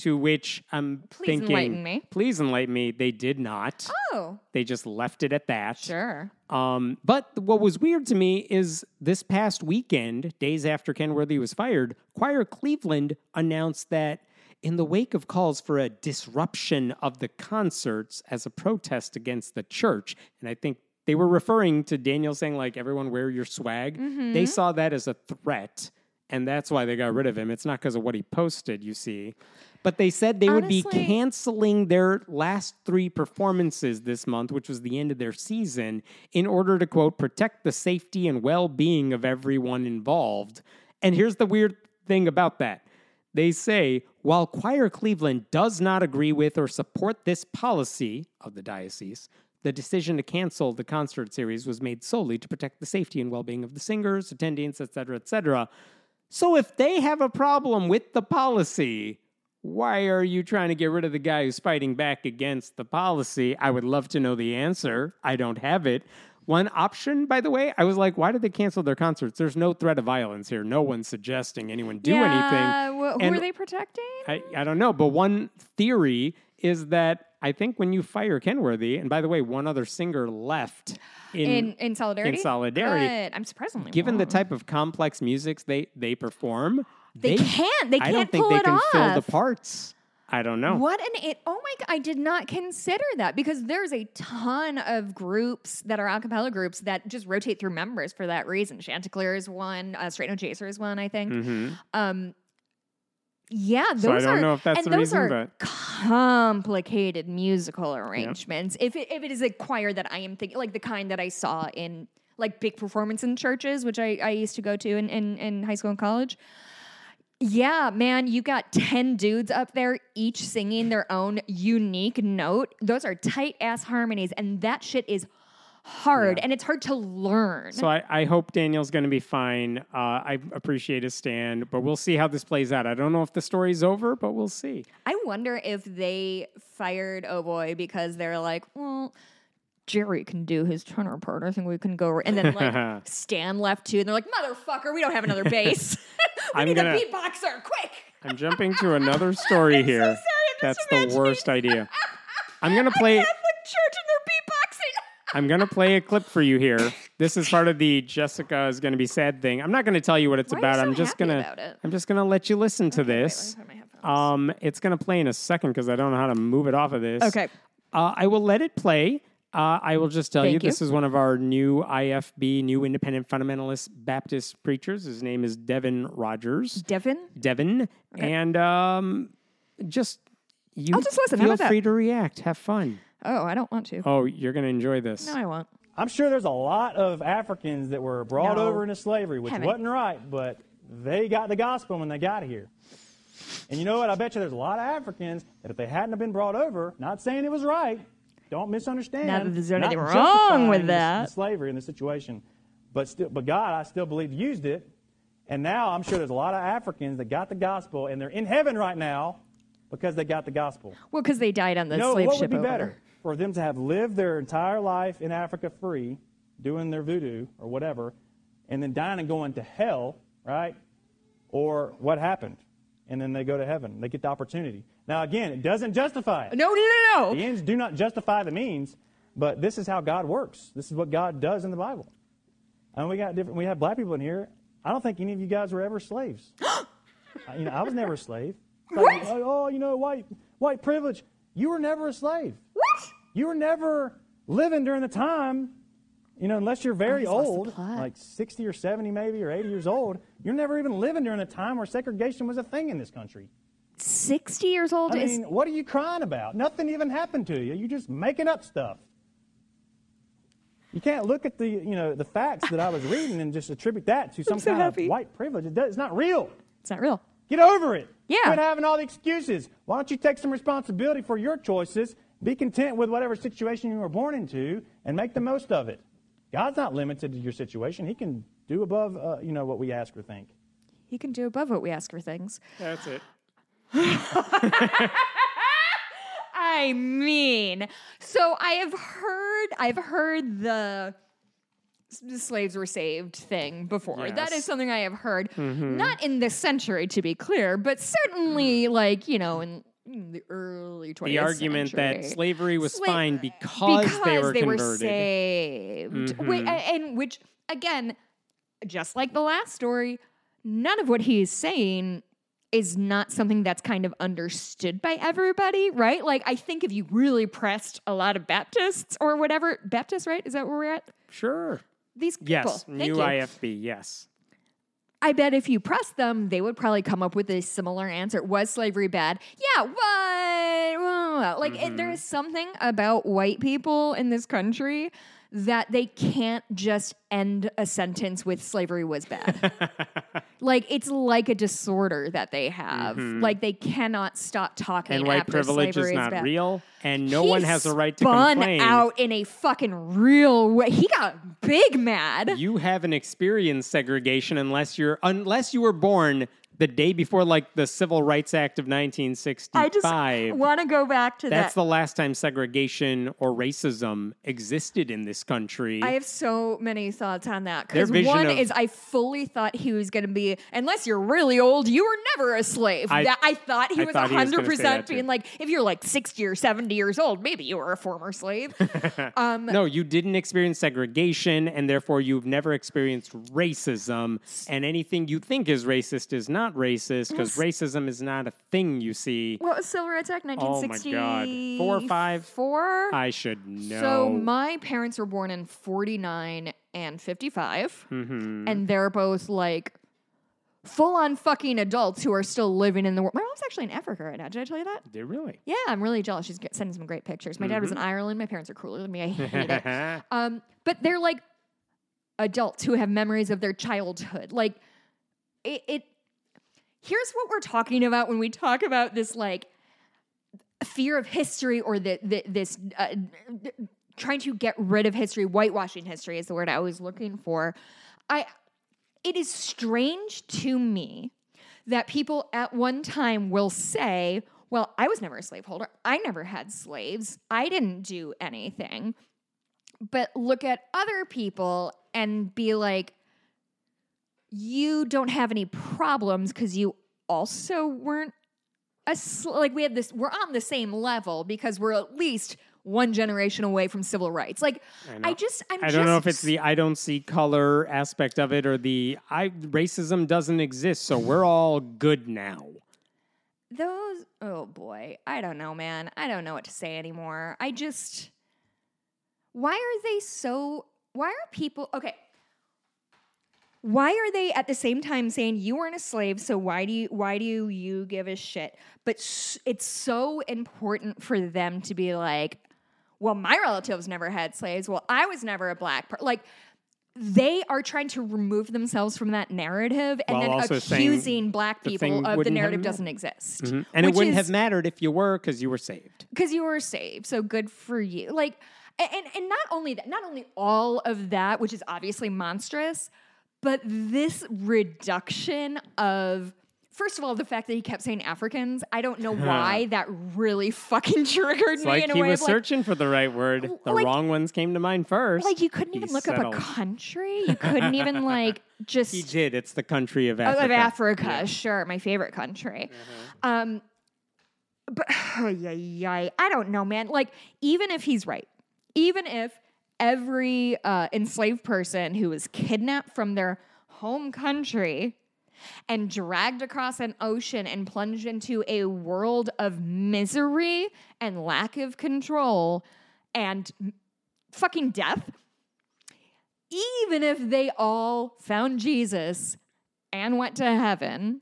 To which I'm. Please thinking, enlighten me. please enlighten me. They did not. Oh, They just left it at that. sure. Um, but what was weird to me is this past weekend, days after Kenworthy was fired, Quire Cleveland announced that in the wake of calls for a disruption of the concerts as a protest against the church, and I think they were referring to Daniel saying, like, everyone wear your swag. They saw that as a threat, and that's why they got rid of him. It's not because of what he posted, you see. But they said they would be canceling their last three performances this month, which was the end of their season, in order to, quote, protect the safety and well being of everyone involved. And here's the weird thing about that they say, while Quire Cleveland does not agree with or support this policy of the diocese, the decision to cancel the concert series was made solely to protect the safety and well being of the singers, attendants, etc., etc. So if they have a problem with the policy, why are you trying to get rid of the guy who's fighting back against the policy? I would love to know the answer. I don't have it. One option, by the way, I was like, why did they cancel their concerts? There's no threat of violence here. No one's suggesting anyone do yeah, anything. wh- who And are they protecting? I, I don't know, but one theory is that I think when you fire Kenworthy, and by the way, one other singer left in, in in solidarity. solidarity. Good. I'm surprisingly given the type of complex music they they perform, They can't. They I don't can't think pull they it can fill the parts. I don't know. What an it! Oh my god! I did not consider that because there's a ton of groups that are a cappella groups that just rotate through members for that reason. Chanticleer is one. Uh, Straight No Chaser is one. I think. hmm Um, yeah, those So I don't are, know if that's and the those reason, are but- complicated musical arrangements. If it, if it is a choir that I am thinking, like the kind that I saw in like big performance in churches, which I, I used to go to in, in, in high school and college. Yeah, man, you got 10 dudes up there, each singing their own unique note. Those are tight ass harmonies, and that shit is hard and it's hard to learn. So I, I hope Daniel's going to be fine. Uh, I appreciate his stand, but we'll see how this plays out. I don't know if the story's over, but we'll see. I wonder if they fired Oh Boy because they're like, well, Jerry can do his tenor part. I think we can go. And then like <laughs> Stan left too, and they're like, motherfucker, we don't have another <laughs> bass. <laughs> we I'm need gonna- a beatboxer, quick. I'm jumping to another story here. sorry, That's the worst idea. I'm gonna play. Catholic church and they're beatboxing. I'm gonna play a clip for you here. This is part of the Jessica is gonna be sad thing. I'm not gonna tell you what it's Why about. so I'm just about it? I'm just gonna let you listen to Okay, wait, this. my. Um, it's gonna play in a second because I don't know how to move it off of this. Okay. Uh, I will let it play. Uh, I will just tell you, you. this is one of our new IFB, new independent fundamentalist Baptist preachers. His name is Devin Rogers. Devin? Devin, and um, just you. I'll just listen. How Feel about that? free to react. Have fun. Oh, I don't want to. Oh, you're gonna enjoy this. No, I won't. I'm sure there's a lot of Africans that were brought No. over into slavery, which Haven't. wasn't right, but they got the gospel when they got here. And you know what? I bet you there's a lot of Africans that if they hadn't have been brought over, not saying it was right, don't misunderstand. Not that there's anything wrong with that. the slavery in the situation, but still, but God, I still believe used it. And now I'm sure there's a lot of Africans that got the gospel and they're in heaven right now because they got the gospel. Well, because they died on the No, slave what ship would be over. better for them to have lived their entire life in Africa free, doing their voodoo or whatever, and then dying and going to hell, right? Or what happened? And then they go to heaven. They get the opportunity. Now, again, it doesn't justify it. No, no, no, no. The ends do not justify the means, but this is how God works. This is what God does in the Bible. And we got different. We have black people in here. I don't think any of you guys were ever slaves. <gasps> I- you know, I was never a slave. Like, oh, oh, you know, white white privilege. You were never a slave. What? You were never living during the time, you know, unless you're very old, like 60 or 70 maybe, or 80 years old. You're never even living during a time where segregation was a thing in this country. 60 years old I is mean, what are you crying about? Nothing even happened to you. You're just making up stuff. You can't look at the, you know, the facts that I was <laughs> reading and just attribute that to some so kind happy. of white privilege. It does, it's not real. it's not real. Get over it. Yeah. Quit having all the excuses. Why don't you take some responsibility for your choices? Be content with whatever situation you were born into and make the most of it. God's not limited to your situation. He can do above, uh, you know, what we ask or think. He can do above what we ask for things. That's it. I mean, so I have heard, I've heard the the slaves were saved thing before. That Yes. is something I have heard. Mm-hmm. Not in this century, to be clear, but certainly, mm. like you know, in, in the early 20th The argument century. that slavery was Sla- fine because, they were converted. saved, Whi- mm-hmm. a- and which again, just like the last story, none of what he is saying is not something that's kind of understood by everybody, right? Like I think if you really pressed a lot of Baptists or whatever, Baptists, right? Is that where we're at? Sure. These people. Yes. Thank you. UIFB. Yes. I bet if you pressed them, they would probably come up with a similar answer. Was slavery bad? Yeah, what? Like, it, there mm-hmm. is something about white people in this country that they can't just end a sentence with slavery was bad. <laughs> like, it's like a disorder that they have. Mm-hmm. Like, they cannot stop talking about. And white privilege slavery is not bad. real, and no He one has a right to complain. out in a fucking real way. He got big mad. You haven't experienced segregation unless you're unless you were born the day before, like the Civil Rights Act of 1965. I 1965. just want to go back to That's that. the last time segregation or racism existed in this country. I have so many thoughts on that. Because one of- is I fully thought he was going to be, unless you're really old, you were never a slave. I- that, I thought he I was thought he was gonna say 100% being like, if you're like 60 or 70 years old, maybe you were a former slave. <laughs> um, no, you didn't experience segregation, and therefore you've never experienced racism. And anything you think is racist is not racist because racism is not a thing you see. what was Silver Act? Oh my 1960? God. Four or five? Four? I should know. So my parents were born in 49 and 55. Mm-hmm. And they're both like full on fucking adults who are still living in the world. My mom's actually in Africa right now. Did I tell you that? Did really? Yeah, I'm really jealous. She's get- sending some great pictures. My dad was in Ireland. My parents are cooler than me. I <laughs> hate it. Um, but they're like adults who have memories of their childhood. Like it, it. Here's what we're talking about when we talk about this like fear of history or the, the this uh, trying to get rid of history. Whitewashing history is the word I was looking for. I. It is strange to me that people at one time will say, Well, I was never a slaveholder. I never had slaves. I didn't do anything. But look at other people and be like, You don't have any problems because you also weren't a sl-. like we have this we're on the same level because we're at least one generation away from civil rights like i, know. just i'm just I don't know if it's the I don't see color aspect of it or the I racism doesn't exist, so we're all good now. those oh boy i don't know man i don't know what to say anymore i just why are they so why are people okay why are they at the same time saying you weren't a slave so why do you why do you give a shit but s- it's so important for them to be like well my relatives never had slaves well i was never a black person like they are trying to remove themselves from that narrative and While then accusing black people thing of the narrative doesn't exist Mhm. And it wouldn't have mattered if you were because you were saved. because you were saved. So good for you. Like, and and not only that, not only all of that, which is obviously monstrous, but this reduction of. First of all, the fact that he kept saying Africans, I don't know <laughs> why that really fucking <laughs> triggered It's me like in a he way was of like, searching for the right word. The like- wrong ones came to mind first. like you couldn't He even look settled. up a country. You couldn't even <laughs> like just He did. It's the country of Oh, Africa. of Africa, sure, my favorite country. Um, but <sighs> yeah, yeah, I don't know, man. Like, even if he's right, even if every uh, enslaved person who was kidnapped from their home country and dragged across an ocean and plunged into a world of misery and lack of control and fucking death, even if they all found Jesus and went to heaven,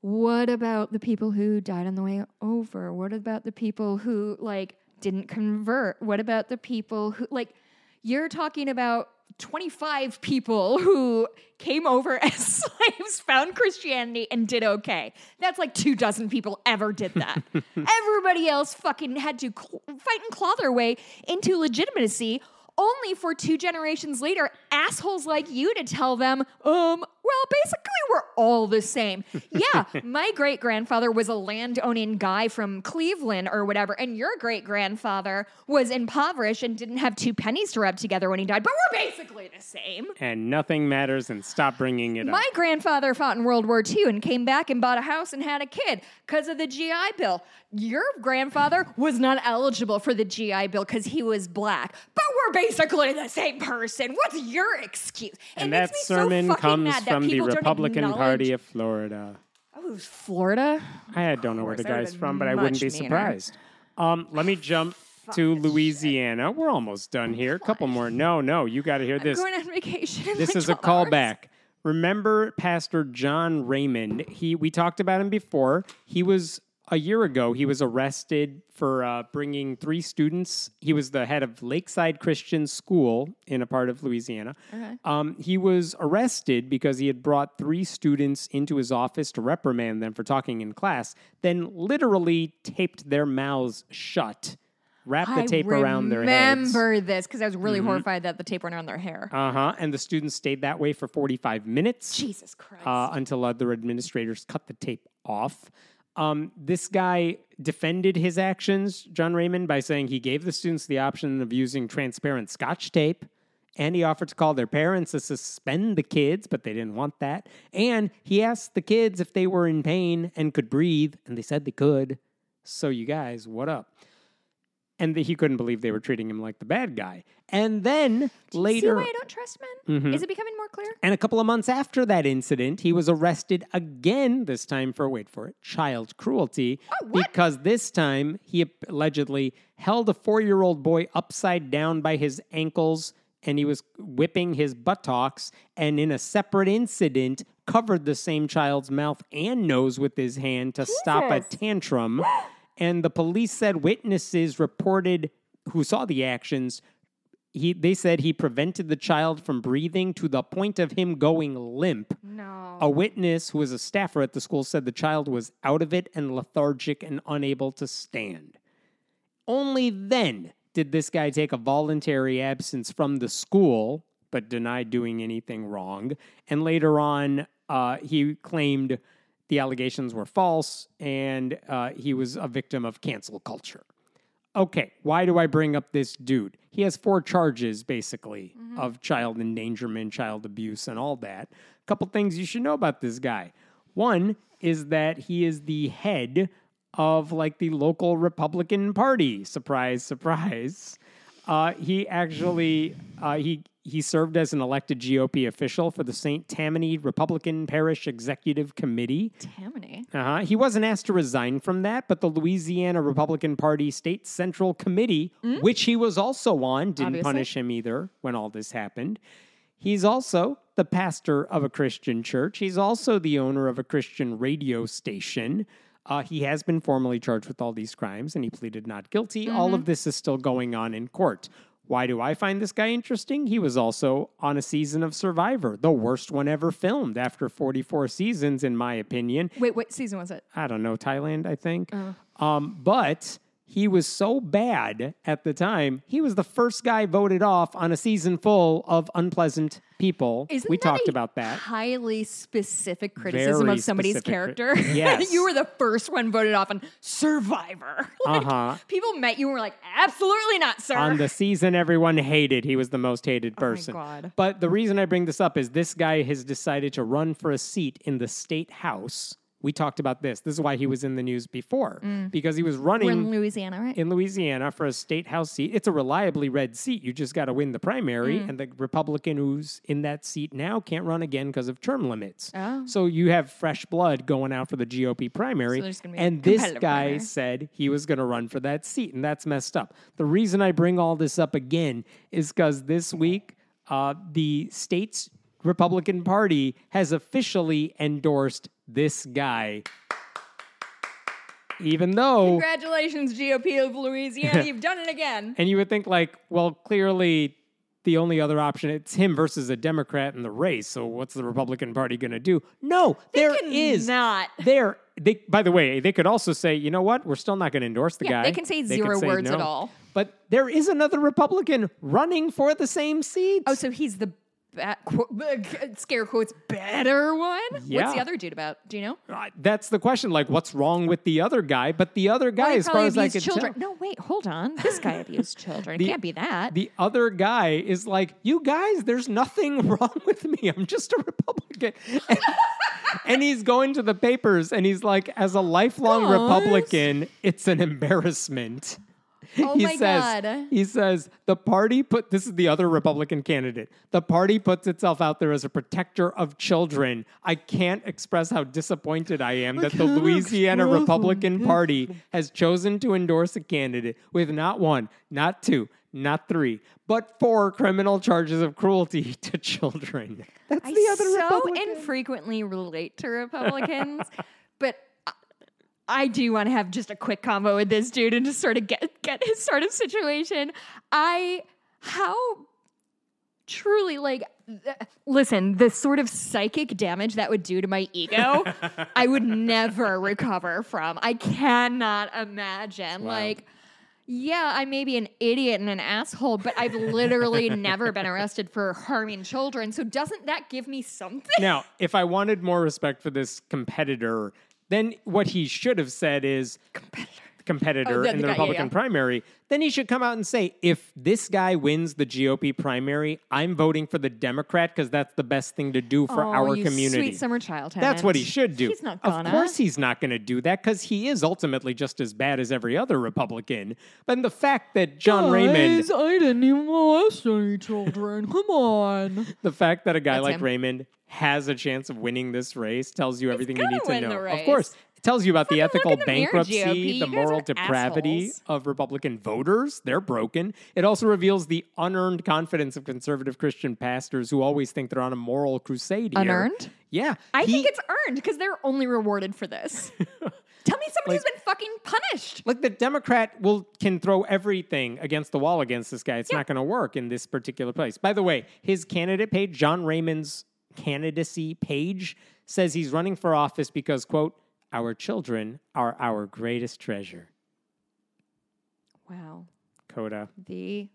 what about the people who died on the way over? What about the people who like didn't convert? What about the people who like you're talking about 25 people who came over <laughs> as slaves, found Christianity, and did okay. That's like two dozen people ever did that. <laughs> Everybody else fucking had to cl- fight and claw their way into legitimacy. Only for two generations later, assholes like you to tell them, um, well, basically, we're all the same. Yeah, <laughs> my great grandfather was a land owning guy from Cleveland or whatever, and your great grandfather was impoverished and didn't have two pennies to rub together when he died, but we're basically the same. And nothing matters and stop bringing it My up. My grandfather fought in World War II and came back and bought a house and had a kid because of the GI Bill. Your grandfather was not eligible for the GI Bill because he was black, but we're basically the same person. What's your excuse? It And that me so sermon comes mad that from the Republican Party of Florida. Oh, it was Florida. I don't know where the guy's from, but I wouldn't be meaner. surprised. Um, let me jump to Louisiana. We're almost done here. A couple more. No, no, you got to hear this. Going on vacation. This like is a 12 hours. callback. Remember Pastor John Raymond? He we talked about him before. He was a year ago. He was arrested for uh, bringing three students. He was the head of Lakeside Christian School in a part of Louisiana. Um, he was arrested because he had brought three students into his office to reprimand them for talking in class. Then literally taped their mouths shut, wrapped the I tape around their heads. I remember this because I was really horrified that the tape went around their hair. Uh huh. And the students stayed that way for 45 minutes Jesus Christ. uh, until other administrators cut the tape off. Um, this guy defended his actions, John Raymond, by saying he gave the students the option of using transparent scotch tape. And he offered to call their parents to suspend the kids, but they didn't want that. And he asked the kids if they were in pain and could breathe, and they said they could. So, you guys, what up? And that he couldn't believe they were treating him like the bad guy. And then See later. why I don't trust men? Mm-hmm. Is it becoming more clear? And a couple of months after that incident, he was arrested again, this time for, wait for it, child cruelty. Oh, because this time he allegedly held a four year old boy upside down by his ankles and he was whipping his buttocks. And in a separate incident, covered the same child's mouth and nose with his hand to stop a tantrum. <gasps> And the police said witnesses reported who saw the actions he they said he prevented the child from breathing to the point of him going limp. No. A witness who was a staffer at the school said the child was out of it and lethargic and unable to stand. Only then did this guy take a voluntary absence from the school, but denied doing anything wrong. And later on, uh, he claimed the allegations were false and uh, he was a victim of cancel culture okay, why do I bring up this dude? He has four charges, basically, of child endangerment, child abuse, and all that. A couple things you should know about this guy. One is that he is the head of like the local Republican Party. Surprise, surprise. Uh, he actually uh, he he served as an elected GOP official for the St. Tammany Republican Parish Executive Committee. Tammany. Uh-huh. He wasn't asked to resign from that, but the Louisiana Republican Party State Central Committee, which he was also on, didn't Obviously. punish him either when all this happened. He's also the pastor of a Christian church. He's also the owner of a Christian radio station. Uh, he has been formally charged with all these crimes and he pleaded not guilty. All of this is still going on in court. Why do I find this guy interesting? He was also on a season of Survivor, the worst one ever filmed after 44 seasons, in my opinion. Wait, what season was it? I don't know, Thailand, I think. Um, but he was so bad at the time, he was the first guy voted off on a season full of unpleasant people. Isn't we that talked about that. Highly specific criticism Very of somebody's specific cri- character. Yes. <laughs> you were the first one voted off on Survivor. <laughs> Like, Uh-huh. People met you and were like, absolutely not, sir. On the season everyone hated, he was the most hated Oh person. God. But the reason I bring this up is this guy has decided to run for a seat in the state house We talked about this. This is why he was in the news before because he was running We're in Louisiana, right? in Louisiana for a state house seat. It's a reliably red seat. You just got to win the primary, Mm. and the Republican who's in that seat now can't run again because of term limits. Oh. So you have fresh blood going out for the GOP primary. So there's gonna be a and this guy primary. said he was going to run for that seat, and that's messed up. The reason I bring all this up again is because this week uh, the state's Republican Party has officially endorsed this guy. Even though Congratulations, GOP of Louisiana. <laughs> You've done it again. And you would think, like, well, clearly the only other option it's him versus a Democrat in the race. So what's the Republican Party going to do? No, there is not. There, they. By the way, they could also say, you know what? We're still not going to endorse the Yeah, guy. they can say could zero words at all. But there is another Republican running for the same seat. Oh, so he's the ba- qu- <laughs> scare quotes better one? What's the other dude about? Do you know? Uh, That's the question. Like, what's wrong with the other guy? But the other guy, Well, as far as I could children. tell, No, wait, hold on. This guy <laughs> abused children. It can't be that. The other guy is like, you guys, there's nothing <laughs> wrong with me. I'm just a Republican. And, and he's going to the papers and he's like, as a lifelong Republican, it's an embarrassment. <laughs> Oh he my says, God. He says the party put this is the other Republican candidate. The party puts itself out there as a protector of children. I can't express how disappointed I am that the Louisiana Republican Party has chosen to endorse a candidate with not one, not two, not three, but four criminal charges of cruelty <laughs> to children. That's I the other so Republican. infrequently relate to Republicans, <laughs> but I- do want to have just a quick combo with this dude and just sort of get get his sort of situation. I how truly like th- listen the sort of psychic damage that would do to my ego <laughs> i would never recover from i cannot imagine like yeah, I may be an idiot and an asshole, but I've literally <laughs> never been arrested for harming children. So doesn't that give me something? Now, if I wanted more respect for this competitor, then what he should have said is competitor Oh, the- in the the guy, yeah, Republican yeah. primary. Then he should come out and say, if this guy wins the GOP primary, I'm voting for the Democrat because that's the best thing to do for Oh, our you community. Sweet summer child. That's what he should do. He's not Of gonna. course, he's not going to do that because he is ultimately just as bad as every other Republican. But the fact that John Raymond, I didn't even molest any children. Come on. <laughs> the fact that a guy That's like him. Raymond has a chance of winning this race tells you everything you need to win know. the Of course, it tells you about the ethical the bankruptcy, the moral depravity assholes. of Republican voters. They're broken. It also reveals the unearned confidence of conservative Christian pastors who always think they're on a moral crusade. here. Unearned? Yeah, I he- think it's earned because they're only rewarded for this. <laughs> Tell me somebody who's been fucking punished. Like the Democrat will can throw everything against the wall against this guy. It's not going to work in this particular place. By the way, his candidate page, John Raymond's candidacy page, says he's running for office because quote, our children are our greatest treasure. Wow. Coda. The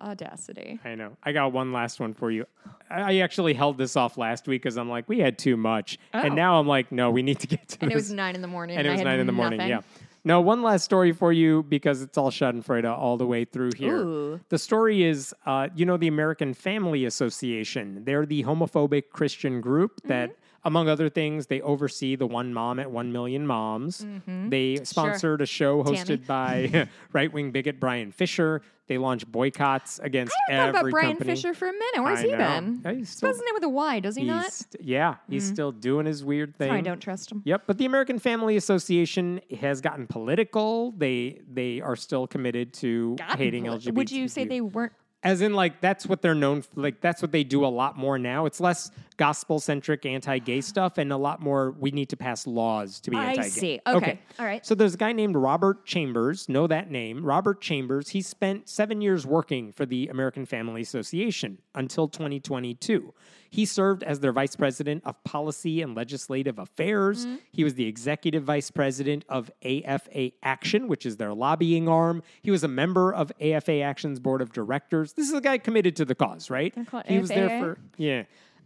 audacity. I know. I got one last one for you. I actually held this off last week because I'm like, we had too much. Oh. And now I'm like, no, we need to get to it. And it was nine in the morning. and it was nine in the morning. nothing. Yeah. No, one last story for you because it's all Schadenfreude all the way through here. Ooh. The story is, uh, you know, the American Family Association. They're the homophobic Christian group that, Mm-hmm. Among other things, they oversee the One Mom at One Million Moms. Mm-hmm. They sponsored a show hosted by <laughs> right-wing bigot Bryan Fischer. They launched boycotts against I every about Bryan company. Fischer for a minute. Where's I he know. been? Yeah, he's He still- Spells his name with a Y, does he not? st- yeah, he's mm. still doing his weird thing. I don't trust him. Yep, but the American Family Association has gotten political. They they are still committed to hating LGBT. Would you say they weren't? as in like that's what they're known for, like that's what they do a lot more now. It's less gospel centric anti-gay stuff and a lot more we need to pass laws to be anti-gay. I see. Okay. All right. So there's a guy named Robert Chambers, know that name. Robert Chambers, he spent 7 years working for the American Family Association until 2022. He served as their vice president of policy and legislative affairs. Mm-hmm. He was the executive vice president of AFA Action, which is their lobbying arm. He was a member of AFA Action's board of directors. This is a guy committed to the cause, right? He was there for yeah,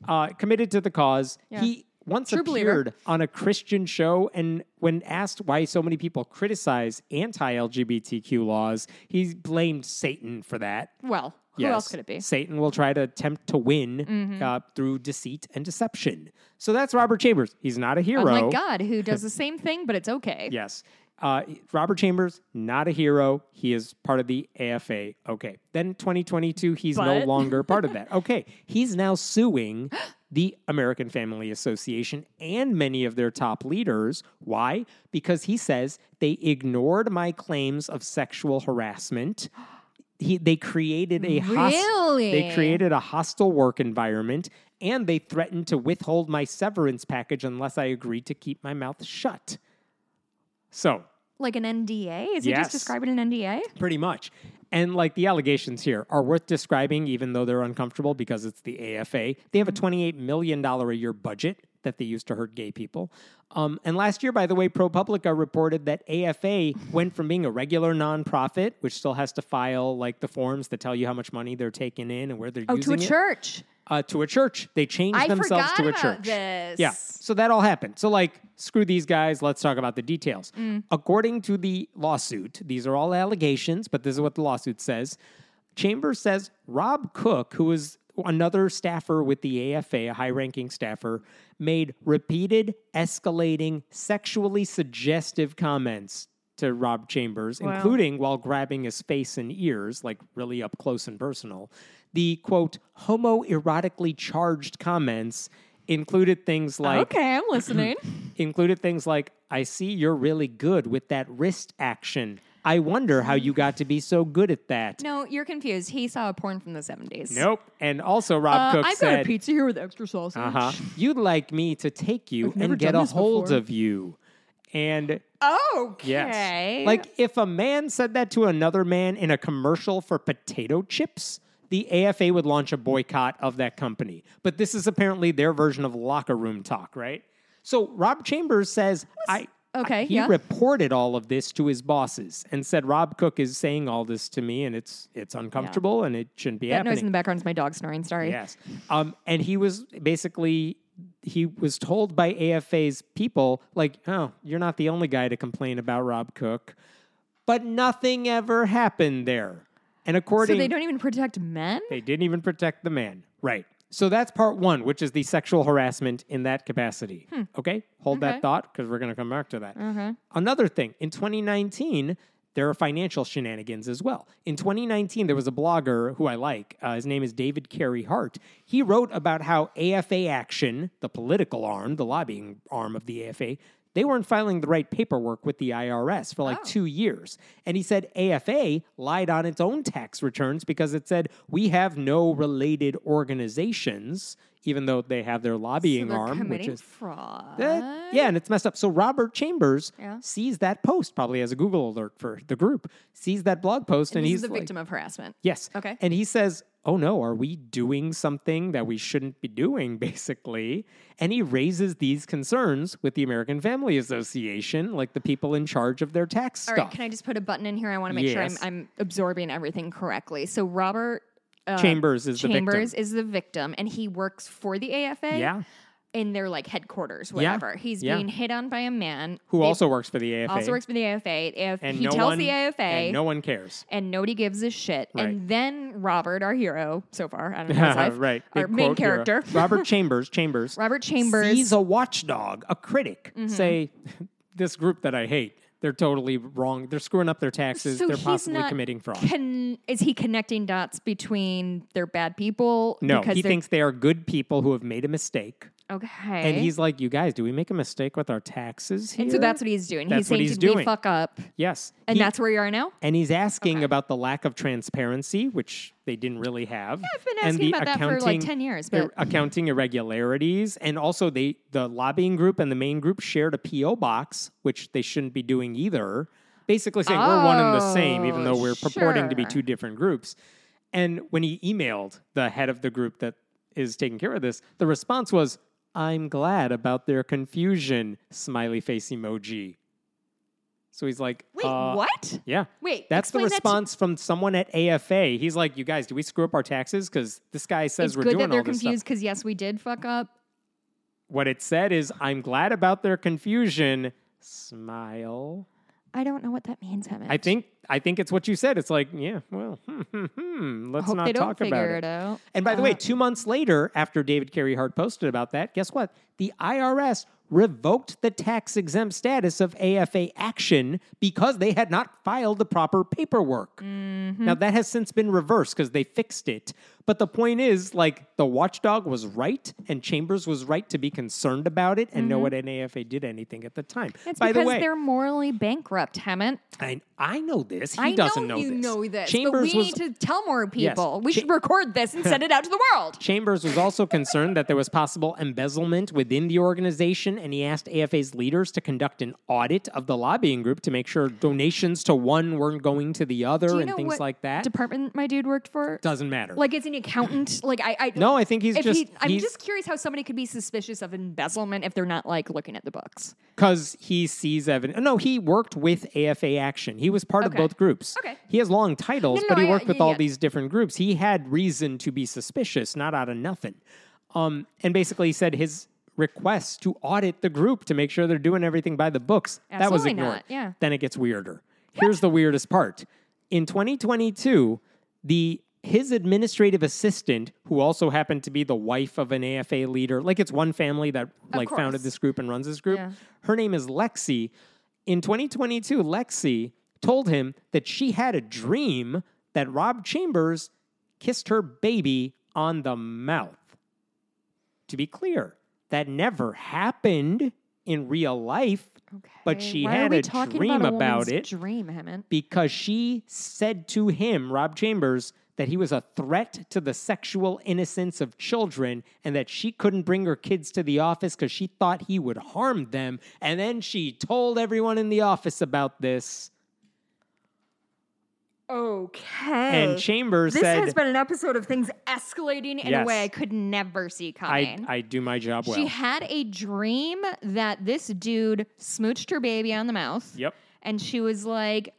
uh, committed to the cause. Yeah. He once True believer. appeared on a Christian show, and when asked why so many people criticize anti-LGBTQ laws, he blamed Satan for that. Well, Who else could it be? Satan will try to attempt to win Mm-hmm. uh, through deceit and deception. So that's Robert Chambers. He's not a hero. Unlike God, who does the <laughs> same thing, but it's okay. Yes. Uh, Robert Chambers, not a hero. He is part of the AFA. Okay. Then 2022, he's no longer part of that. <laughs> Okay. He's now suing the American Family Association and many of their top leaders. Why? Because he says they ignored my claims of sexual harassment. He, they created a hos- Really? they created a hostile work environment and they threatened to withhold my severance package unless I agreed to keep my mouth shut. So, Like an NDA? Is he just describing an NDA? pretty much. And like the allegations here are worth describing, even though they're uncomfortable because it's the AFA. They have a mm-hmm. $28 million a year budget that they used to hurt gay people. Um, and last year, by the way, ProPublica reported that AFA went from being a regular nonprofit, which still has to file like the forms that tell you how much money they're taking in and where they're Oh, to a it, church. uh, to a church. They changed I themselves to a church. this. Yeah. So that all happened. So, like, screw these guys. Let's talk about the details. Mm. According to the lawsuit, these are all allegations, but this is what the lawsuit says. Chambers says Rob Cook, who is another staffer with the AFA, a high ranking staffer, made repeated, escalating, sexually suggestive comments to Rob Chambers, Wow. including while grabbing his face and ears, like really up close and personal. The quote, homoerotically charged comments included things like okay, I'm listening. <clears throat> included things like I see you're really good with that wrist action. I wonder how you got to be so good at that. no, you're confused. He saw a porn from the 70s. Nope. And also Rob Uh, Cook I've got a said, pizza here with extra sausage. "Uh-huh. You'd like me to take you never and get done a this hold before." of you." And Okay. Yes. Like if a man said that to another man in a commercial for potato chips, the AFA would launch a boycott of that company. But this is apparently their version of locker room talk, right? So Rob Chambers says I Okay, he yeah. reported all of this to his bosses and said Rob Cook is saying all this to me and it's it's uncomfortable and it shouldn't be happening. that happening. noise in the background is my dog snoring. Sorry. Yes. Um, and he was basically he was told by AFA's people, like, oh, you're not the only guy to complain about Rob Cook. But nothing ever happened there. And according So they don't even protect men? they didn't even protect the man. Right. So that's part one, which is the sexual harassment in that capacity. Okay? Hold Okay. that thought because we're going to come back to that. Another thing, in 2019, there are financial shenanigans as well. In 2019, there was a blogger who I like. Uh, his name is David Cary Hart. He wrote about how AFA Action, the political arm, the lobbying arm of the AFA, they weren't filing the right paperwork with the IRS for like oh. two years. And he said AFA lied on its own tax returns because it said we have no related organizations, even though they have their lobbying They're arm, which is fraud. yeah, and it's messed up. So Robert Chambers Yeah. sees that post, probably as a Google alert for the group, sees that blog post, and, this he's the like, victim of harassment. Yes. Okay. And he says, "Oh no, are we doing something that we shouldn't be doing?" <laughs> Basically, and he raises these concerns with the American Family Association, like the people in charge of their tax All stuff. right, can I just put a button in here? I want to make sure I'm, Yes. I'm absorbing everything correctly. So Robert uh, Chambers is the victim. Chambers is the victim, and he works for the AFA. Yeah. In their like headquarters, Yeah, whatever. He's yeah. being hit on by a man who They- also works for the AFA. also works for the AFA. If and he no tells one, the AFA, and no one cares. and nobody gives a shit. Right. And then Robert, our hero so far, I don't know <laughs> his life, right. our main character, <laughs> Robert Chambers. Chambers. Robert Chambers. Mm-hmm. sees a watchdog, a critic, say, "This group that I hate, they're totally wrong. They're screwing up their taxes. So they're possibly committing fraud." Con- is he connecting dots between they're bad people? no, because he thinks they are good people who have made a mistake, okay. and he's like, "You guys, do we make a mistake with our taxes here?" and so that's what he's doing. That's he's what saying, he's "Did we doing. fuck up?" yes, And He- that's where you are now. and he's asking Okay. about the lack of transparency, which they didn't really have. Yeah, I've been and asking the about that for like accounting- ten years, ir- but accounting irregularities, and also they the lobbying group and the main group shared a PO box, which they shouldn't be doing either. Basically saying we're one and the same, even though Oh, we're purporting to be two different groups. And when he emailed the head of the group that is taking care of this, the response was, "I'm glad about their confusion." Smiley face emoji. So he's like, wait, uh, what? Yeah. Wait, That's the that to- response from someone at AFA. He's like, "You guys, do we screw up our taxes? Because this guy says It's we're good doing that they're all this confused because yes, we did fuck up. What it said is, "I'm glad about their confusion." Smile. I don't know what that means, Hemant. I think I think it's what you said. It's like, yeah, well, <laughs> hmm, hmm, hmm, let's Hope not they don't talk figure about it out. And by the way, Uh, two months later, after David Cary Hart posted about that, guess what? The IRS revoked the tax exempt status of AFA Action because they had not filed the proper paperwork. Mm-hmm. Now, that has since been reversed because they fixed it. But the point is, like, the watchdog was right, and Chambers was right to be concerned about it and know what NAFA did anything at the time. Mm-hmm. It's By because the way, they're morally bankrupt, Hemant. I, I know this. He I doesn't know, this. you this. know this, Chambers but we was need to tell more people. We Cha- should record this and send it out to the world. <laughs> Chambers was also concerned that there was possible embezzlement within the organization, and he asked AFA's leaders to conduct an audit of the lobbying group to make sure donations to one weren't going to the other and know things like that. department my dude worked for? Doesn't matter. Like, he an accountant? Like, I, I No, I think he's if just- He, I'm he's- just curious how somebody could be suspicious of embezzlement if they're not like looking at the books. because he sees evidence. No, he worked with AFA Action. He was part of both groups. Okay. He has long titles, No, no, but he no, I- worked with yeah, all yeah. these different groups. He had reason to be suspicious, not out of nothing. Um, and basically, he said his request to audit the group to make sure they're doing everything by the books that was ignored. not, yeah. Then it gets weirder. Here's the weirdest part. In 2022, the his administrative assistant, who also happened to be the wife of an AFA leader, like it's one family that like founded this group and runs this group. Yeah. Her name is Lexi. In 2022, Lexi told him that she had a dream that Rob Chambers kissed her baby on the mouth. To be clear, that never happened in real life, Okay. but she why had a dream about, a about it Dream, Hemant. because she said to him, Rob Chambers, that he was a threat to the sexual innocence of children and that she couldn't bring her kids to the office because she thought he would harm them. And then she told everyone in the office about this. Okay. And Chambers this said, has been an episode of things escalating in a way I could never see I, coming. I do my job well. She had a dream that this dude smooched her baby on the mouth. Yep. And she was like,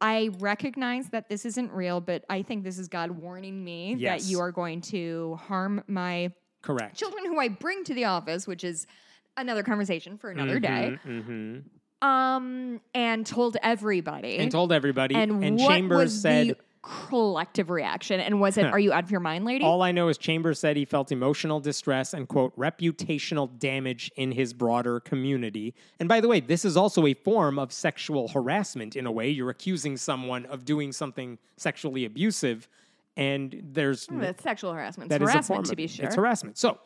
I recognize that this isn't real, but I think this is God warning me Yes. that you are going to harm my Correct. children who I bring to the office, which is another conversation for another day. hmm Um, and told everybody. And told everybody. and, And, Chambers said, the collective reaction? And was it, are you out of your mind, lady? All I know is Chambers said he felt emotional distress and, quote, reputational damage in his broader community. And by the way, this is also a form of sexual harassment in a way. You're accusing someone of doing something sexually abusive, and there's That's sexual harassment. that It's is a harassment, to be sure. It's harassment. So,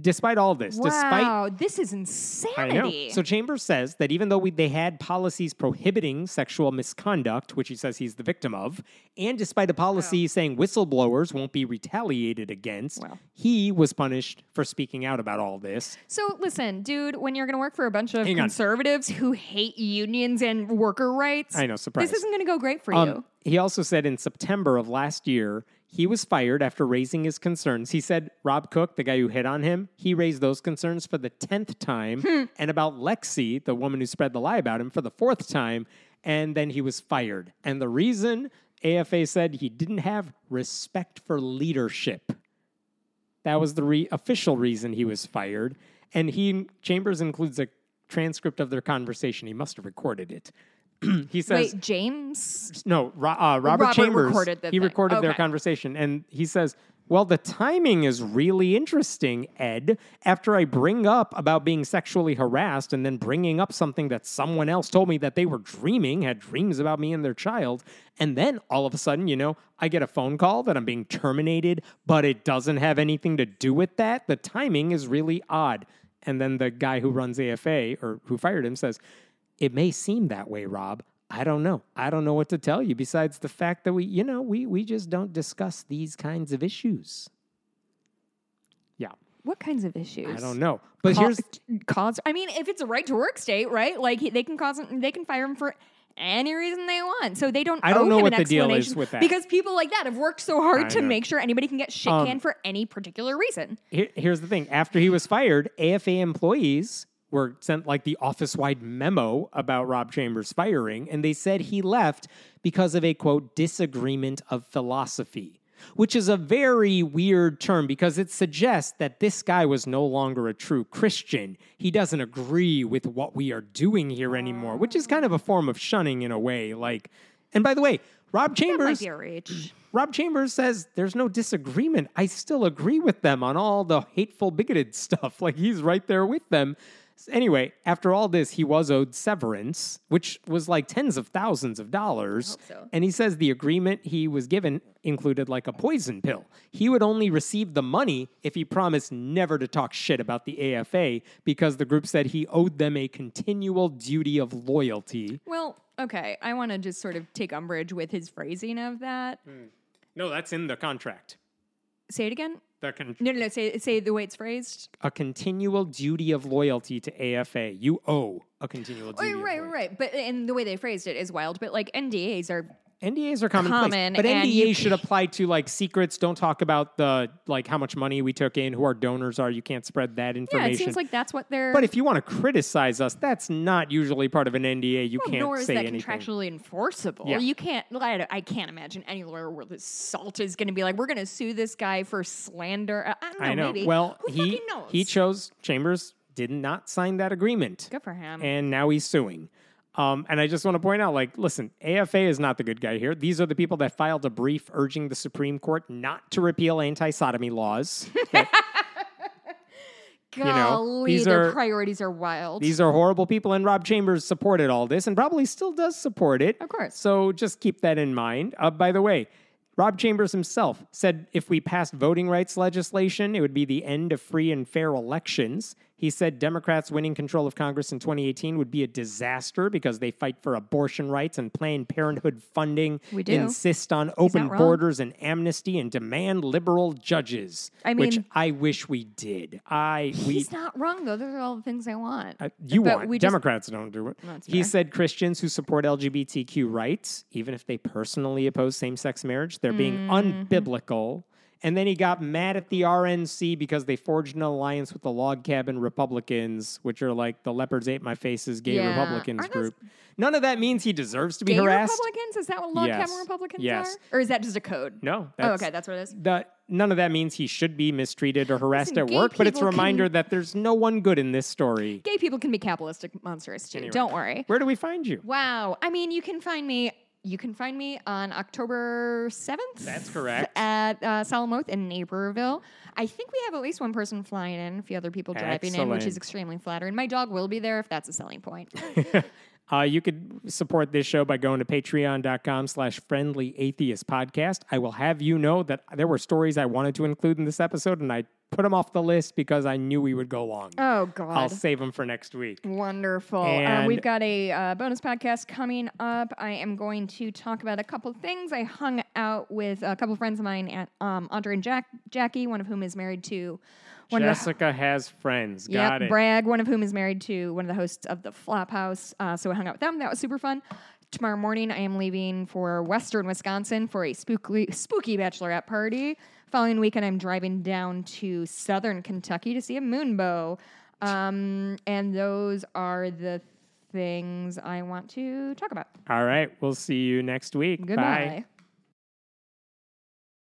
despite all this, despite wow, this is insanity. So Chambers says that even though we, they had policies prohibiting sexual misconduct, which he says he's the victim of, and despite a policy saying whistleblowers won't be retaliated against, Wow. he was punished for speaking out about all this. So listen, dude, when you're going to work for a bunch of Hang on. conservatives who hate unions and worker rights, I know, surprise. This isn't going to go great for Um, you. he also said in September of last year, he was fired after raising his concerns. He said Rob Cook, the guy who hit on him, he raised those concerns for the 10th time, Hmm. and about Lexi, the woman who spread the lie about him, for the fourth time, and then he was fired. And the reason AFA said he didn't have respect for leadership. That was the re- official reason he was fired. And he Chambers includes a transcript of their conversation. He must have recorded it. <clears throat> he says, Wait, James? no, Ro- uh, Robert, Robert Chambers. recorded the he thing. recorded their conversation, and he says, "Well, the timing is really interesting, Ed. After I bring up about being sexually harassed, and then bringing up something that someone else told me that they were dreaming, had dreams about me and their child, and then all of a sudden, you know, I get a phone call that I'm being terminated, but it doesn't have anything to do with that. The timing is really odd." And then the guy who runs AFA or who fired him says, it may seem that way, Rob. I don't know. I don't know what to tell you besides the fact that we, you know, we we just don't discuss these kinds of issues. Yeah, What kinds of issues? I don't know. But Ca- here's cause. I mean, if it's a right to work state, right? Like they can cause they can fire him for any reason they want. So they don't. I don't know what the deal is with that. because people like that have worked so hard I to know. make sure anybody can get shit Um, canned for any particular reason. here, here's the thing. After he was fired, AFA employees were sent like the office-wide memo about Rob Chambers firing, and they said he left because of a quote disagreement of philosophy. which is a very weird term because it suggests that this guy was no longer a true Christian. He doesn't agree with what we are doing here anymore, which is kind of a form of shunning in a way. Like, and by the way, Rob Chambers. be a reach. Rob Chambers says there's no disagreement. I still agree with them on all the hateful, bigoted stuff. Like he's right there with them. Anyway, after all this, he was owed severance, which was like tens of thousands of dollars. so. And he says the agreement he was given included like a poison pill. He would only receive the money if he promised never to talk shit about the AFA because the group said he owed them a continual duty of loyalty. Well, okay. I want to just sort of take umbrage with his phrasing of that. Hmm. No, that's in the contract. Say it again. The con- No, no, no. Say say the way it's phrased. a continual duty of loyalty to AFA. You owe a continual duty. Right, of right, right. But and the way they phrased it is wild. But like NDAs are NDAs are commonplace, Common, but NDAs you- should apply to like secrets. Don't talk about the like how much money we took in, who our donors are. You can't spread that yeah. information. It seems like that's what they're. but if you want to criticize us, that's not usually part of an NDA. You Well, can't nor is say that anything. contractually enforceable. Yeah. You can't. I, I can't imagine any lawyer where the salt is going to be like, "We're going to sue this guy for slander." I, I don't know. I know. Maybe. Well, Who he he chose Chambers did not sign that agreement. Good for him. and now he's suing. Um, and I just want to point out, like, listen, AFA is not the good guy here. These are the people that filed a brief urging the Supreme Court not to repeal anti-sodomy laws. <laughs> That- know, Golly, these their are- priorities are wild. these are horrible people, and Rob Chambers supported all this, and probably still does support it. Of course. So just keep that in mind. Uh, by the way, Rob Chambers himself said if we passed voting rights legislation, it would be the end of free and fair elections. He said Democrats winning control of Congress in 2018 would be a disaster because they fight for abortion rights and Planned Parenthood funding, We do. insist on open borders and amnesty, and demand liberal judges. I which mean- I wish we did. I we He's not wrong though. Those are all the things I want. uh, you But want we just- Democrats don't do it. He said Christians who support LGBTQ rights, even if they personally oppose same-sex marriage, they're being Mm-hmm. unbiblical. And then he got mad at the RNC because they forged an alliance with the Log Cabin Republicans, which are like the leopards ate my face's gay Yeah. Republicans Aren't group. None of that means he deserves to be Gay harassed. Republicans? Is that what log Yes. cabin Republicans Yes. are? Or is that just a code? No, Oh, okay, that's what it is. the, none of that means he should be mistreated or harassed Listen, at work, but it's a people can- reminder that there's no one good in this story. Gay people can be capitalistic monsters too. Don't worry. Where do we find you? Wow. I mean, you can find me. You can find me on October seventh. That's correct. At uh, Salamoth in Naperville. I think we have at least one person flying in, a few other people driving in, which is extremely flattering. My dog will be there if that's a selling point. <laughs> Uh, you could support this show by going to patreon.com slash friendly atheist podcast. I will have you know that there were stories I wanted to include in this episode, and I put them off the list because I knew we would go long. Oh God! I'll save them for next week. Wonderful. Uh, we've got a uh, bonus podcast coming up. I am going to talk about a couple things. I hung out with a couple friends of mine, at, um, Andre and Jack, Jackie, one of whom is married to one of the Jessica has friends. Yep, Got it. Bragg, one of whom is married to one of the hosts of the Flophouse. Uh, so I hung out with them. That was super fun. Tomorrow morning, I am leaving for Western Wisconsin for a spooky, spooky bachelorette party. Following weekend, I'm driving down to Southern Kentucky to see a moonbow. Um, and those are the things I want to talk about. All right. We'll see you next week. Goodbye. Bye.